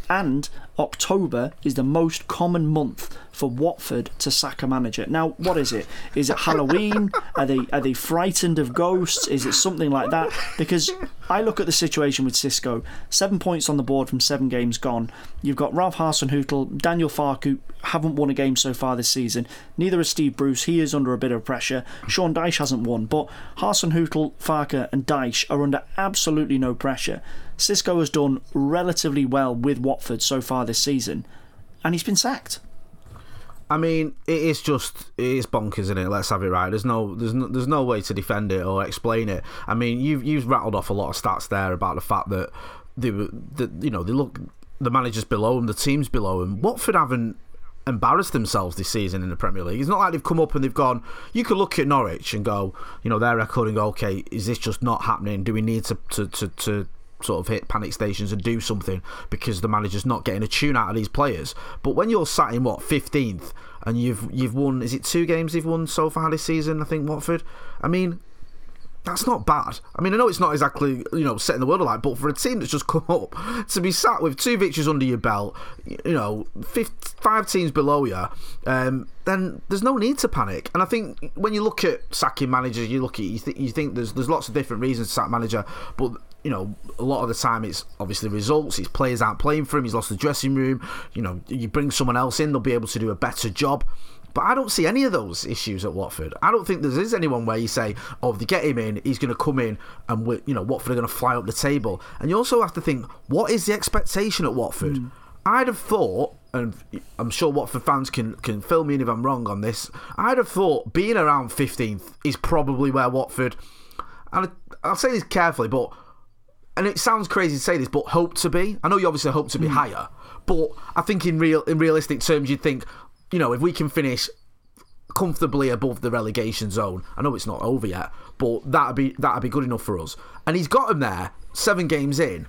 and October is the most common month for Watford to sack a manager. Now, what is it? Is it Halloween? are they are they frightened of ghosts? Is it something like that? Because I look at the situation with Xisco. seven points on the board from seven games gone. You've got Ralph Hasenhüttl, Daniel Farke, who haven't won a game so far this season. Neither has Steve Bruce. He is under a bit of pressure. Sean Dyche hasn't won, but Hasenhüttl, Farke, and Dyche are under absolutely no pressure. Xisco has done relatively well with Watford so far this season, and he's been sacked. I mean, it is just it is bonkers, isn't it? Let's have it right. There's no there's no, there's no way to defend it or explain it. I mean, you've you've rattled off a lot of stats there about the fact that they were that you know they look the managers below them, the teams below them. Watford haven't embarrassed themselves this season in the Premier League. It's not like they've come up and they've gone. You could look at Norwich and go, you know, their record and go, okay, is this just not happening? Do we need to to to, to sort of hit panic stations and do something because the manager's not getting a tune out of these players. But when you're sat in what fifteenth and you've you've won, is it two games you've won so far this season? I think Watford. I mean, that's not bad. I mean, I know it's not exactly you know setting the world alight, but for a team that's just come up to be sat with two victories under your belt, you know, five teams below you, um, then there's no need to panic. And I think when you look at sacking managers, you look at you, th- you think there's there's lots of different reasons to sack manager, but you know, a lot of the time it's obviously results. His players aren't playing for him. He's lost the dressing room. You know, you bring someone else in, they'll be able to do a better job. But I don't see any of those issues at Watford. I don't think there is anyone where you say, "Oh, if they get him in, he's going to come in, and we, you know, Watford are going to fly up the table." And you also have to think, what is the expectation at Watford? Mm. I'd have thought, and I'm sure Watford fans can can fill me in if I'm wrong on this. I'd have thought being around 15th is probably where Watford, and I'll say this carefully, but and it sounds crazy to say this, but hope to be. I know you obviously hope to be mm. higher, but I think in real in realistic terms, you'd think, you know, if we can finish comfortably above the relegation zone, I know it's not over yet, but that'd be that'd be good enough for us. And he's got him there, seven games in,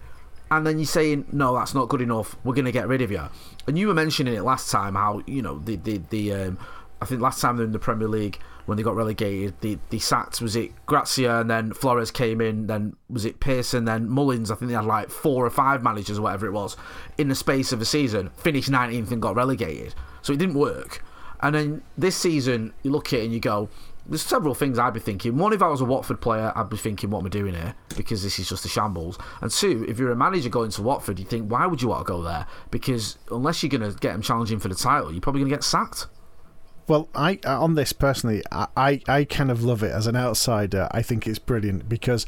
and then you're saying, no, that's not good enough. We're going to get rid of you. And you were mentioning it last time how you know the the the um, I think last time they're in the Premier League when they got relegated, they, they sacked, was it Gracia and then Flores came in, then was it Pearson, then Mullins, I think they had like four or five managers or whatever it was in the space of a season, finished 19th and got relegated. So it didn't work. And then this season, you look at it and you go, there's several things I'd be thinking. One, if I was a Watford player, I'd be thinking, what am I doing here? Because this is just a shambles. And two, if you're a manager going to Watford, you think, why would you want to go there? Because unless you're going to get them challenging for the title, you're probably going to get sacked. Well, I on this personally, I, I kind of love it as an outsider. I think it's brilliant because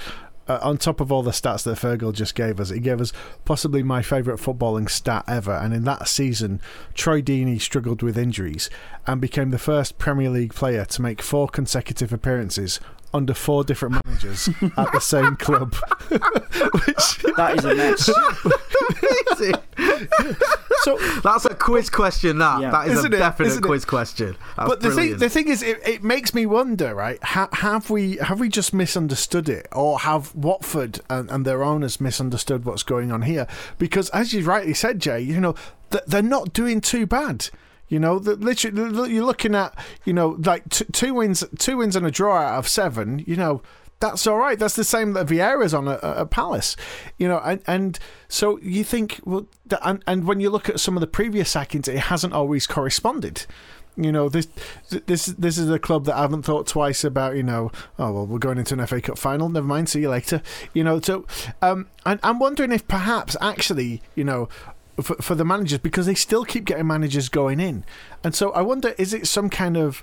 uh, on top of all the stats that Fergal just gave us, he gave us possibly my favourite footballing stat ever. And in that season, Troy Deeney struggled with injuries and became the first Premier League player to make four consecutive appearances under four different managers at the same club. Which, that is a mess. so that's a quiz question. That yeah. that is Isn't a definite quiz it? question. That's but the thing, the thing is, it, it makes me wonder, right? Ha, have we have we just misunderstood it, or have Watford and, and their owners misunderstood what's going on here? Because as you rightly said, Jay, you know they're not doing too bad. You know, the, literally, you're looking at you know like t- two wins, two wins and a draw out of seven. You know, that's all right. That's the same that Vieira's on a, a Palace, you know, and, and so you think well, and and when you look at some of the previous sackings, it hasn't always corresponded. You know, this this this is a club that I haven't thought twice about. You know, oh well, we're going into an FA Cup final. Never mind. See you later. You know, so um, and I'm wondering if perhaps actually, you know, for, for the managers because they still keep getting managers going in, and so I wonder is it some kind of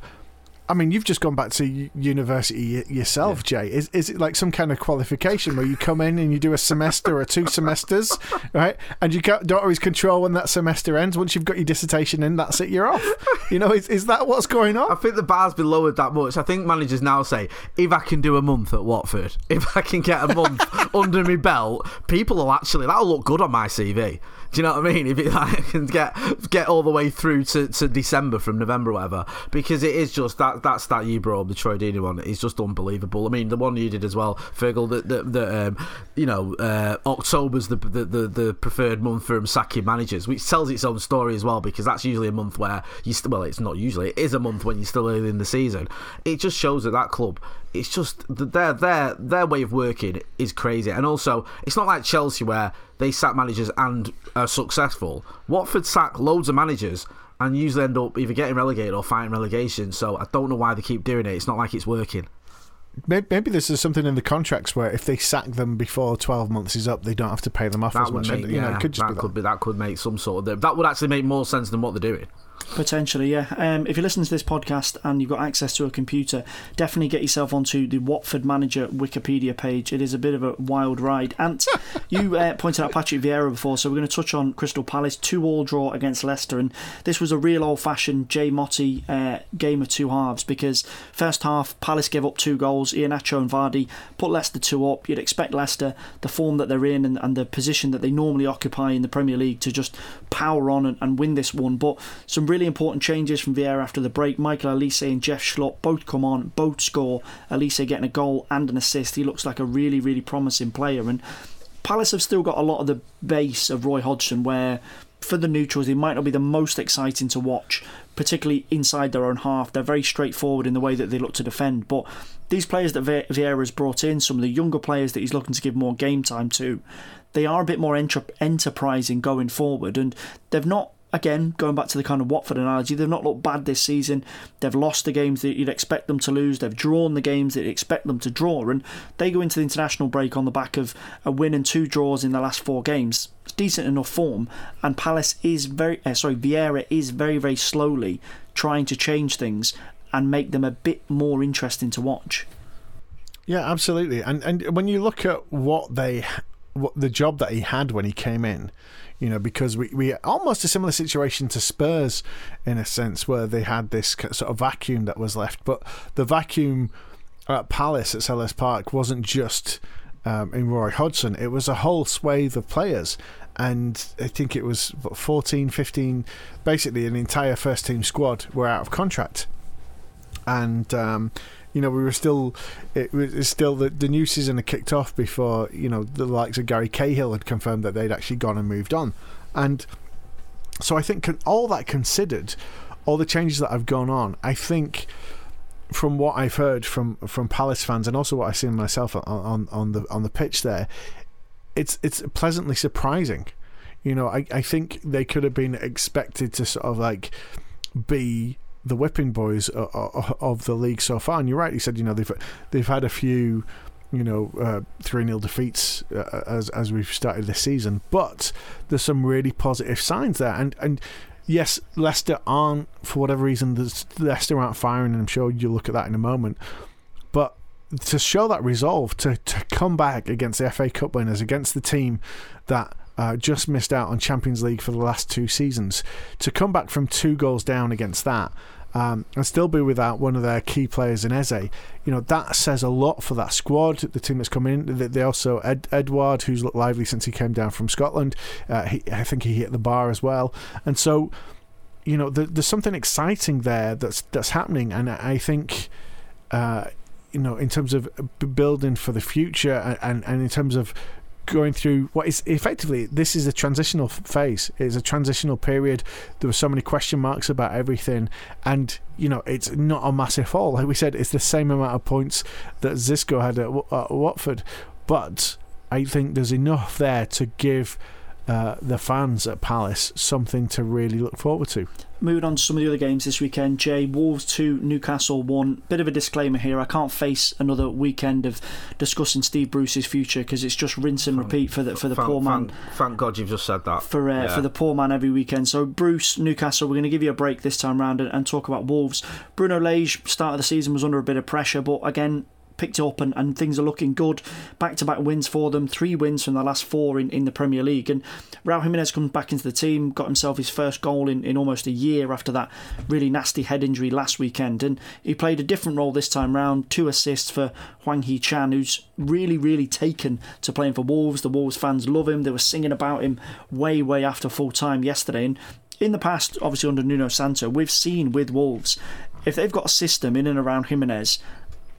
I mean, you've just gone back to university yourself, yeah. Jay. Is is it like some kind of qualification where you come in and you do a semester or two semesters, right? And you don't always control when that semester ends. Once you've got your dissertation in, that's it. You're off. You know, is, is that what's going on? I think the bar's been lowered that much. I think managers now say, if I can do a month at Watford, if I can get a month under my belt, people will actually that'll look good on my CV. Do you know what I mean? If it like, can get get all the way through to, to December from November or whatever, because it is just that that's that you brought up, the Troy Deeney one, is just unbelievable. I mean, the one you did as well, Fergal, that that, um, you know, uh, October's the, the, the the preferred month for him sacking managers, which tells its own story as well, because that's usually a month where you st- well, it's not usually, it is a month when you're still early in the season. It just shows that that club it's just their their their way of working is crazy, and also it's not like Chelsea where they sack managers and are successful. Watford sack loads of managers and usually end up either getting relegated or fighting relegation. So I don't know why they keep doing it. It's not like it's working. Maybe this is something in the contracts where if they sack them before twelve months is up, they don't have to pay them off that as much. Make, you yeah, know, could that, that could be that could make some sort of that would actually make more sense than what they're doing. Potentially, yeah. Um, if you listen to this podcast and you've got access to a computer, definitely get yourself onto the Watford Manager Wikipedia page. It is a bit of a wild ride. And you uh, pointed out Patrick Vieira before, so we're going to touch on Crystal Palace two all draw against Leicester, and this was a real old-fashioned Jay Motty uh, game of two halves because first half Palace gave up two goals. Iheanacho and Vardy put Leicester two up. You'd expect Leicester, the form that they're in and, and the position that they normally occupy in the Premier League, to just power on and, and win this one, but some really important changes from Vieira after the break. Michael Olise and Jeff Schlupp both come on, both score. Olise getting a goal and an assist. He looks like a really, really promising player. And Palace have still got a lot of the base of Roy Hodgson, where for the neutrals, they might not be the most exciting to watch, particularly inside their own half. They're very straightforward in the way that they look to defend. But these players that Vieira's brought in, some of the younger players that he's looking to give more game time to, they are a bit more enter- enterprising going forward. And they've not again, going back to the kind of Watford analogy, they've not looked bad this season. They've lost the games that you'd expect them to lose. They've drawn the games that you expect them to draw. And they go into the international break on the back of a win and two draws in the last four games. It's decent enough form. And Palace is very, uh, sorry, Vieira is very, very slowly trying to change things and make them a bit more interesting to watch. Yeah, absolutely. And and when you look at what they, what the job that he had when he came in, you know, because we, we almost a similar situation to Spurs in a sense where they had this sort of vacuum that was left, but the vacuum at Palace at Selhurst Park wasn't just um, in Roy Hodgson, it was a whole swathe of players. And I think it was what, 14, 15, basically an entire first team squad were out of contract. And um, you know, we were still, it was still the, the new season had kicked off before, you know, the likes of Gary Cahill had confirmed that they'd actually gone and moved on. And so I think all that considered, all the changes that have gone on, I think from what I've heard from, from Palace fans and also what I've seen myself on, on, on the on the pitch there, it's it's pleasantly surprising. You know, I, I think they could have been expected to sort of like be the whipping boys of the league so far. And you're right. You said you know they've they've had a few you know three uh, 0 defeats uh, as as we've started this season, but there's some really positive signs there. And and yes, Leicester aren't for whatever reason. Leicester aren't firing, and I'm sure you'll look at that in a moment. But to show that resolve to to come back against the FA Cup winners, against the team that uh, just missed out on Champions League for the last two seasons. To come back from two goals down against that um, and still be without one of their key players in Eze, you know that says a lot for that squad. The team that's come in. They also Ed, Edouard, who's looked lively since he came down from Scotland. Uh, he, I think he hit the bar as well, and so you know the, there's something exciting there that's that's happening, and I think. Uh, you know, in terms of building for the future and, and, and in terms of going through what is effectively this is a transitional phase. It's a transitional period. There were so many question marks about everything. And you know it's not a massive fall. Like we said it's the same amount of points that Xisco had at, at Watford. But I think there's enough there to give uh, the fans at Palace something to really look forward to. Moving on to some of the other games this weekend, Jay Wolves 2, Newcastle 1. Bit of a disclaimer here I can't face another weekend of discussing Steve Bruce's future because it's just rinse and repeat for the, for the thank, poor man. Thank, thank, God you've just said that. For, uh, yeah. for the poor man every weekend. So, Bruce, Newcastle, we're going to give you a break this time round and, and talk about Wolves. Bruno Lage, start of the season, was under a bit of pressure, but again, picked up and, and things are looking good. Back to back wins for them, three wins from the last four in, in the Premier League. And Raul Jimenez comes back into the team, got himself his first goal in, in almost a year after that really nasty head injury last weekend. And he played a different role this time round, two assists for Hwang Hee Chan, who's really, really taken to playing for Wolves. The Wolves fans love him, they were singing about him way, way after full time yesterday. And in the past, obviously under Nuno Santo, we've seen with Wolves, if they've got a system in and around Jimenez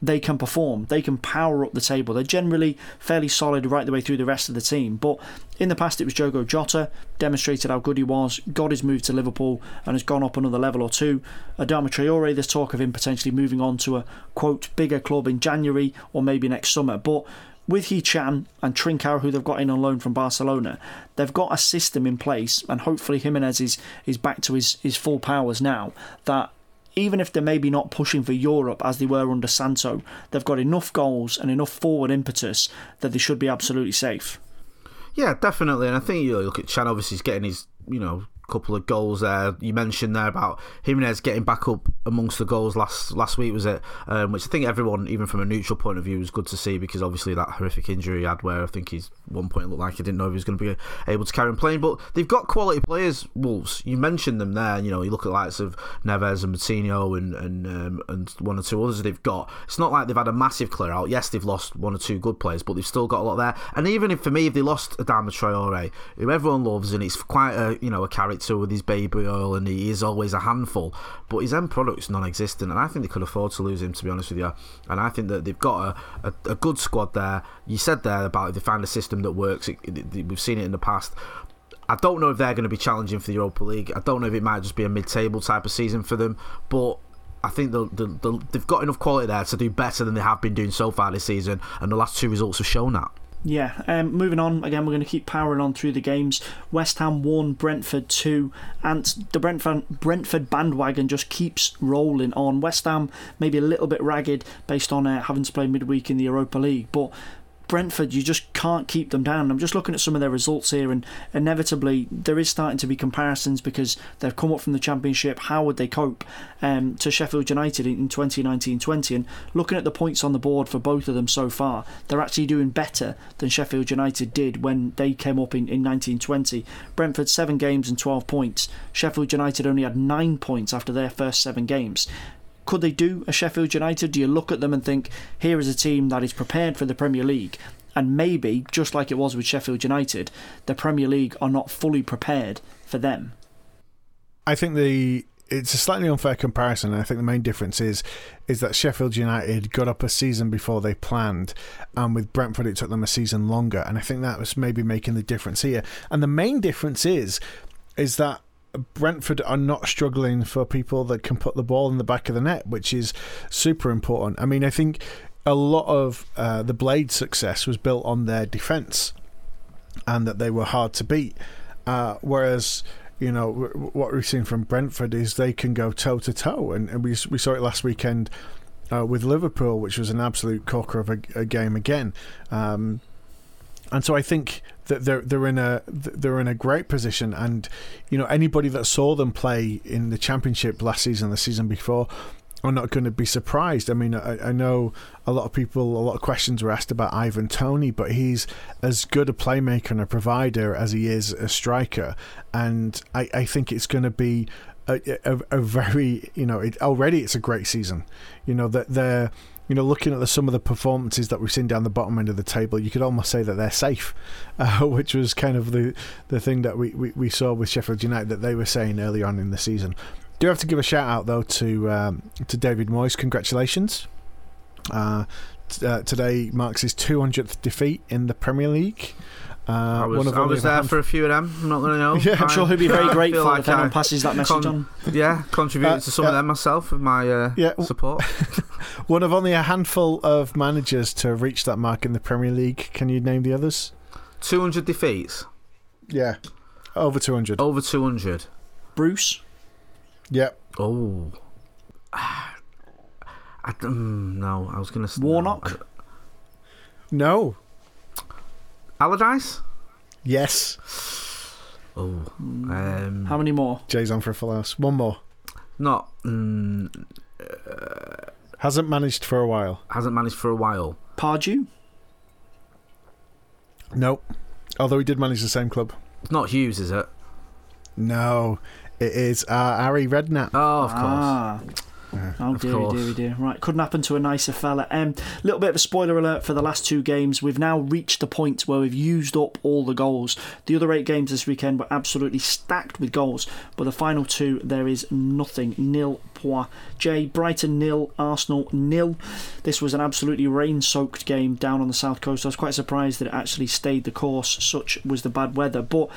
they can perform. They can power up the table. They're generally fairly solid right the way through the rest of the team. But in the past, it was Diogo Jota, demonstrated how good he was, got his move to Liverpool, and has gone up another level or two. Adama Traore, there's talk of him potentially moving on to a quote bigger club in January or maybe next summer. But with Hee Chan and Trincao, who they've got in on loan from Barcelona, they've got a system in place, and hopefully Jimenez is, is back to his, his full powers now. That even if they're maybe not pushing for Europe as they were under Santo, they've got enough goals and enough forward impetus that they should be absolutely safe. Yeah, definitely. And I think you look at Chan, obviously, he's getting his, you know, couple of goals there. You mentioned there about Jimenez getting back up amongst the goals last last week, was it? Um, which I think everyone, even from a neutral point of view, was good to see because obviously that horrific injury he had, where I think he's one point looked like he didn't know if he was going to be able to carry on playing. But they've got quality players, Wolves. You mentioned them there. You know, you look at the likes of Neves and Moutinho and and um, and one or two others they've got. It's not like they've had a massive clear out. Yes, they've lost one or two good players, but they've still got a lot there. And even if for me, if they lost Adama Traore, who everyone loves, and it's quite a you know a character with his baby oil, and he is always a handful, but his end product's non-existent, and I think they could afford to lose him. To be honest with you, and I think that they've got a, a, a good squad there. You said there about if they find a system that works. It, it, we've seen it in the past. I don't know if they're going to be challenging for the Europa League. I don't know if it might just be a mid-table type of season for them, but I think they'll, they'll, they've got enough quality there to do better than they have been doing so far this season, and the last two results have shown that. Yeah, um, moving on, again, we're going to keep powering on through the games. West Ham 1, Brentford 2, and the Brentford, Brentford bandwagon just keeps rolling on. West Ham maybe a little bit ragged based on uh, having to play midweek in the Europa League, but Brentford, you just can't keep them down. I'm just looking at some of their results here, and inevitably there is starting to be comparisons because they've come up from the Championship. How would they cope um, to Sheffield United in 2019-20? And looking at the points on the board for both of them so far, they're actually doing better than Sheffield United did when they came up in, in 1920. Brentford seven games and 12 points. Sheffield United only had nine points after their first seven games could they do a Sheffield United? Do you look at them and think, here is a team that is prepared for the Premier League? And maybe, just like it was with Sheffield United, the Premier League are not fully prepared for them. I think the it's a slightly unfair comparison. I think the main difference is is that Sheffield United got up a season before they planned, and with Brentford it took them a season longer. And I think that was maybe making the difference here. And the main difference is is that Brentford are not struggling for people that can put the ball in the back of the net, which is super important. I mean, I think a lot of uh, the Blade success was built on their defence and that they were hard to beat. Uh, whereas, you know, what we've seen from Brentford is they can go toe to toe, and we we saw it last weekend uh, with Liverpool, which was an absolute corker of a, a game again. Um, and so I think that they're they're in a they're in a great position, and you know anybody that saw them play in the championship last season, the season before, are not going to be surprised. I mean, I, I know a lot of people, a lot of questions were asked about Ivan Toney, but he's as good a playmaker and a provider as he is a striker, and I, I think it's going to be a, a, a very you know it, already it's a great season. You know that they're you know, looking at the, some of the performances that we've seen down the bottom end of the table, you could almost say that they're safe, uh, which was kind of the the thing that we, we, we, saw with Sheffield United that they were saying early on in the season. Do have to give a shout out though to um, to David Moyes. Congratulations. Uh, t- uh, today marks his 200th defeat in the Premier League. Uh, I was, I was there for a few of them. I'm not going to know. Yeah, I'm sure he'll be very grateful like if anyone passes that message con- on. Yeah, contributed uh, to some of them myself with my uh, yeah. support. One of only a handful of managers to reach that mark in the Premier League. Can you name the others? 200 defeats. Yeah, over two hundred. Over 200. Bruce. Yep. Oh. I, um, no, I was going to Warnock. No. Allardyce? Yes. Oh. Um, How many more? Jay's on for a full house. One more. not. Mm, Hasn't managed for a while. hasn't managed for a while. Pardew. Nope. Although he did manage the same club. It's not Hughes, is it? No, it is uh, Harry Redknapp. Oh, of course. Ah. Oh Of dear, course. dear, dear. Right, couldn't happen to a nicer fella. Um, little bit of a spoiler alert for the last two games. We've now reached the point where we've used up all the goals. The other eight games this weekend were absolutely stacked with goals, but the final two there is nothing. Nil point. Jay Brighton nil, Arsenal nil. This was an absolutely rain-soaked game down on the south coast. I was quite surprised that it actually stayed the course. Such was the bad weather, but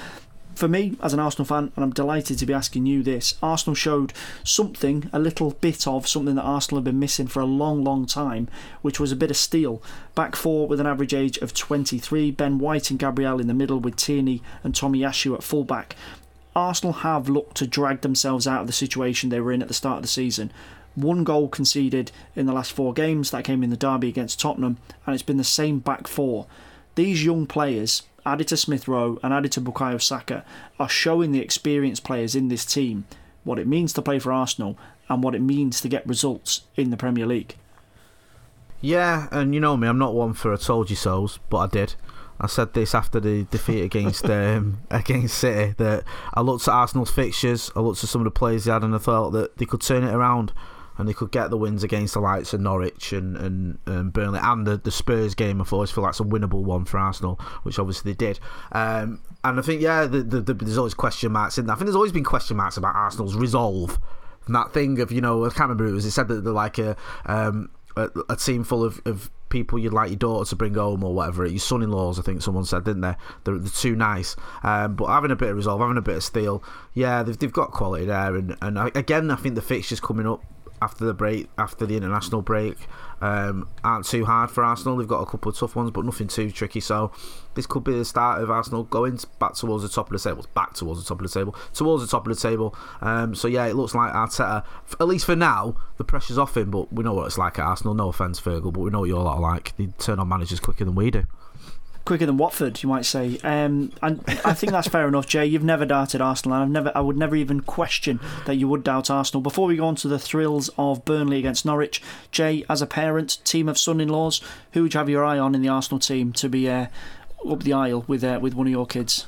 for me, as an Arsenal fan, and I'm delighted to be asking you this, Arsenal showed something, a little bit of something that Arsenal have been missing for a long, long time, which was a bit of steel. Back four with an average age of 23, Ben White and Gabriel in the middle with Tierney and Tomiyasu at fullback. Arsenal have looked to drag themselves out of the situation they were in at the start of the season. One goal conceded in the last four games, that came in the derby against Tottenham, and it's been the same back four. These young players, added to Smith Rowe and added to Bukayo Saka, are showing the experienced players in this team what it means to play for Arsenal and what it means to get results in the Premier League. Yeah, and you know me, I'm not one for a told you so's, but I did. I said this after the defeat against um, against City that I looked at Arsenal's fixtures, I looked at some of the players they had, and I thought that they could turn it around and they could get the wins against the likes of Norwich and and, and Burnley and the, the Spurs game. I always feel like it's a winnable one for Arsenal, which obviously they did. Um, and I think yeah, the, the, the, there's always question marks in that. I think there's always been question marks about Arsenal's resolve. And that thing of you know, I can't remember who it was. It said that they're like a um, a, a team full of, of people you'd like your daughter to bring home or whatever. Your son-in-laws, I think someone said, didn't they? They're, they're too nice. Um, but having a bit of resolve, having a bit of steel, yeah, they've, they've got quality there. And, and again, I think the fixtures coming up after the break, after the international break, um, aren't too hard for Arsenal. They've got a couple of tough ones, but nothing too tricky. So this could be the start of Arsenal going back towards the top of the table. Back towards the top of the table. Towards the top of the table. Um, so yeah, it looks like Arteta, at least for now, the pressure's off him. But we know what it's like at Arsenal. No offence, Fergal, but we know what you're lot like. They turn on managers quicker than we do. Quicker than Watford, you might say. Um, and I think that's fair enough, Jay. You've never doubted Arsenal, and I've never, I would never even question that you would doubt Arsenal. Before we go on to the thrills of Burnley against Norwich, Jay, as a parent, team of son-in-laws, who would you have your eye on in the Arsenal team to be uh, up the aisle with uh, with one of your kids?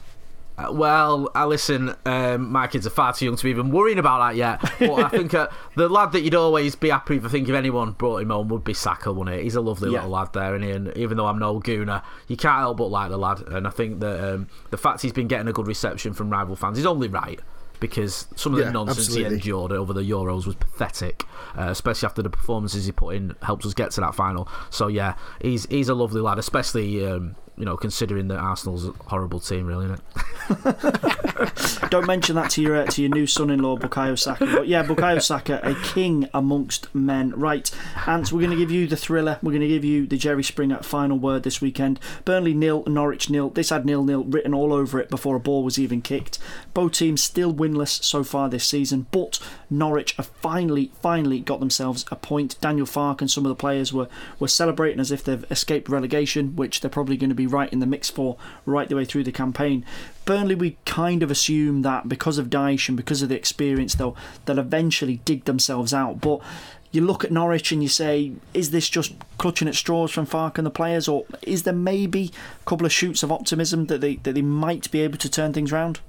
Uh, well, uh, listen, um, my kids are far too young to be even worrying about that yet. But I think uh, the lad that you'd always be happy if I think if anyone brought him home would be Saka, wouldn't it? He's a lovely Yeah. little lad there, and, he? and even though I'm no gooner, you can't help but like the lad. And I think that um, the fact he's been getting a good reception from rival fans is only right. Because some of the Yeah, nonsense absolutely. he endured over the Euros was pathetic, uh, especially after the performances he put in helped us get to that final. So yeah, he's he's a lovely lad, especially um, you know considering that Arsenal's a horrible team, really, isn't it? Don't mention that to your uh, to your new son-in-law, Bukayo Saka. But yeah, Bukayo Saka, a king amongst men. Right, Ant, we're going to give you the thriller. We're going to give you the Jerry Springer final word this weekend. Burnley nil, Norwich nil. This had nil nil written all over it before a ball was even kicked. Both teams still winless so far this season, but Norwich have finally, finally got themselves a point. Daniel Farke and some of the players were were celebrating as if they've escaped relegation, which they're probably going to be right in the mix for right the way through the campaign. Burnley, we kind of assume that because of Dyche and because of the experience, they'll they'll eventually dig themselves out. But you look at Norwich and you say, is this just clutching at straws from Farke and the players, or is there maybe a couple of shoots of optimism that they that they might be able to turn things round?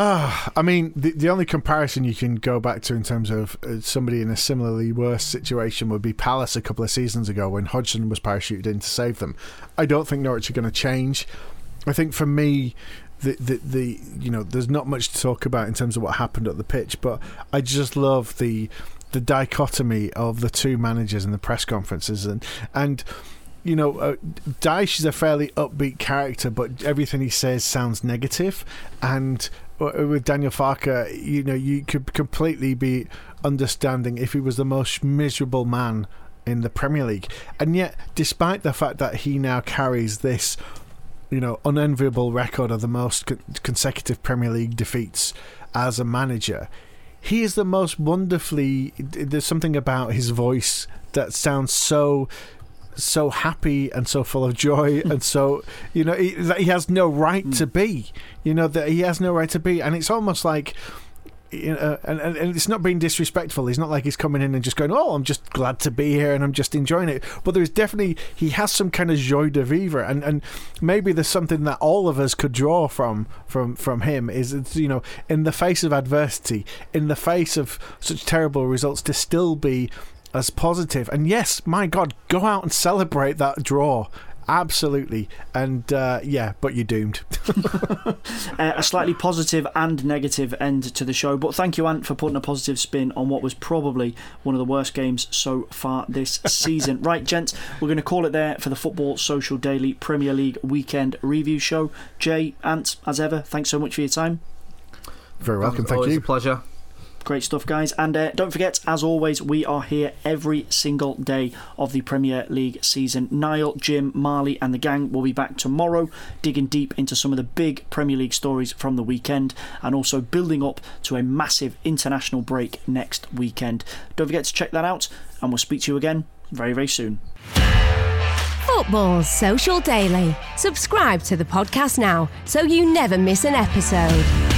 I mean, the, the only comparison you can go back to in terms of uh, somebody in a similarly worse situation would be Palace a couple of seasons ago when Hodgson was parachuted in to save them. I don't think Norwich are going to change. I think for me, the, the the you know, there's not much to talk about in terms of what happened at the pitch, but I just love the the dichotomy of the two managers in the press conferences and and you know, uh, Dyche is a fairly upbeat character, but everything he says sounds negative. And Uh, with Daniel Farke, you know, you could completely be understanding if he was the most miserable man in the Premier League. And yet, despite the fact that he now carries this you know unenviable record of the most co- consecutive Premier League defeats as a manager. He is the most wonderfully. There's something about his voice that sounds so so happy and so full of joy hmm. and so you know he, that he has no right hmm. to be you know that he has no right to be and it's almost like you know, uh, and, and, and it's not being disrespectful. He's not like he's coming in and just going, "Oh, I'm just glad to be here and I'm just enjoying it." But there's definitely he has some kind of joie de vivre, and, and maybe there's something that all of us could draw from from from him. Is it's, you know, in the face of adversity, in the face of such terrible results, to still be as positive. And yes, my God, go out and celebrate that draw. Absolutely, and uh, yeah, but you're doomed. uh, a slightly positive and negative end to the show. But thank you, Ant, for putting a positive spin on what was probably one of the worst games so far this season. right, gents, we're going to call it there for the Football Social Daily Premier League Weekend Review Show. Jay, Ant, as ever, thanks so much for your time. Very welcome. Thank Always you. a pleasure. Great stuff, guys. And uh, don't forget, as always, we are here every single day of the Premier League season. Niall, Jim, Marley, and the gang will be back tomorrow, digging deep into some of the big Premier League stories from the weekend and also building up to a massive international break next weekend. Don't forget to check that out, and we'll speak to you again very, very soon. Football Social Daily. Subscribe to the podcast now so you never miss an episode.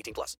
18 plus.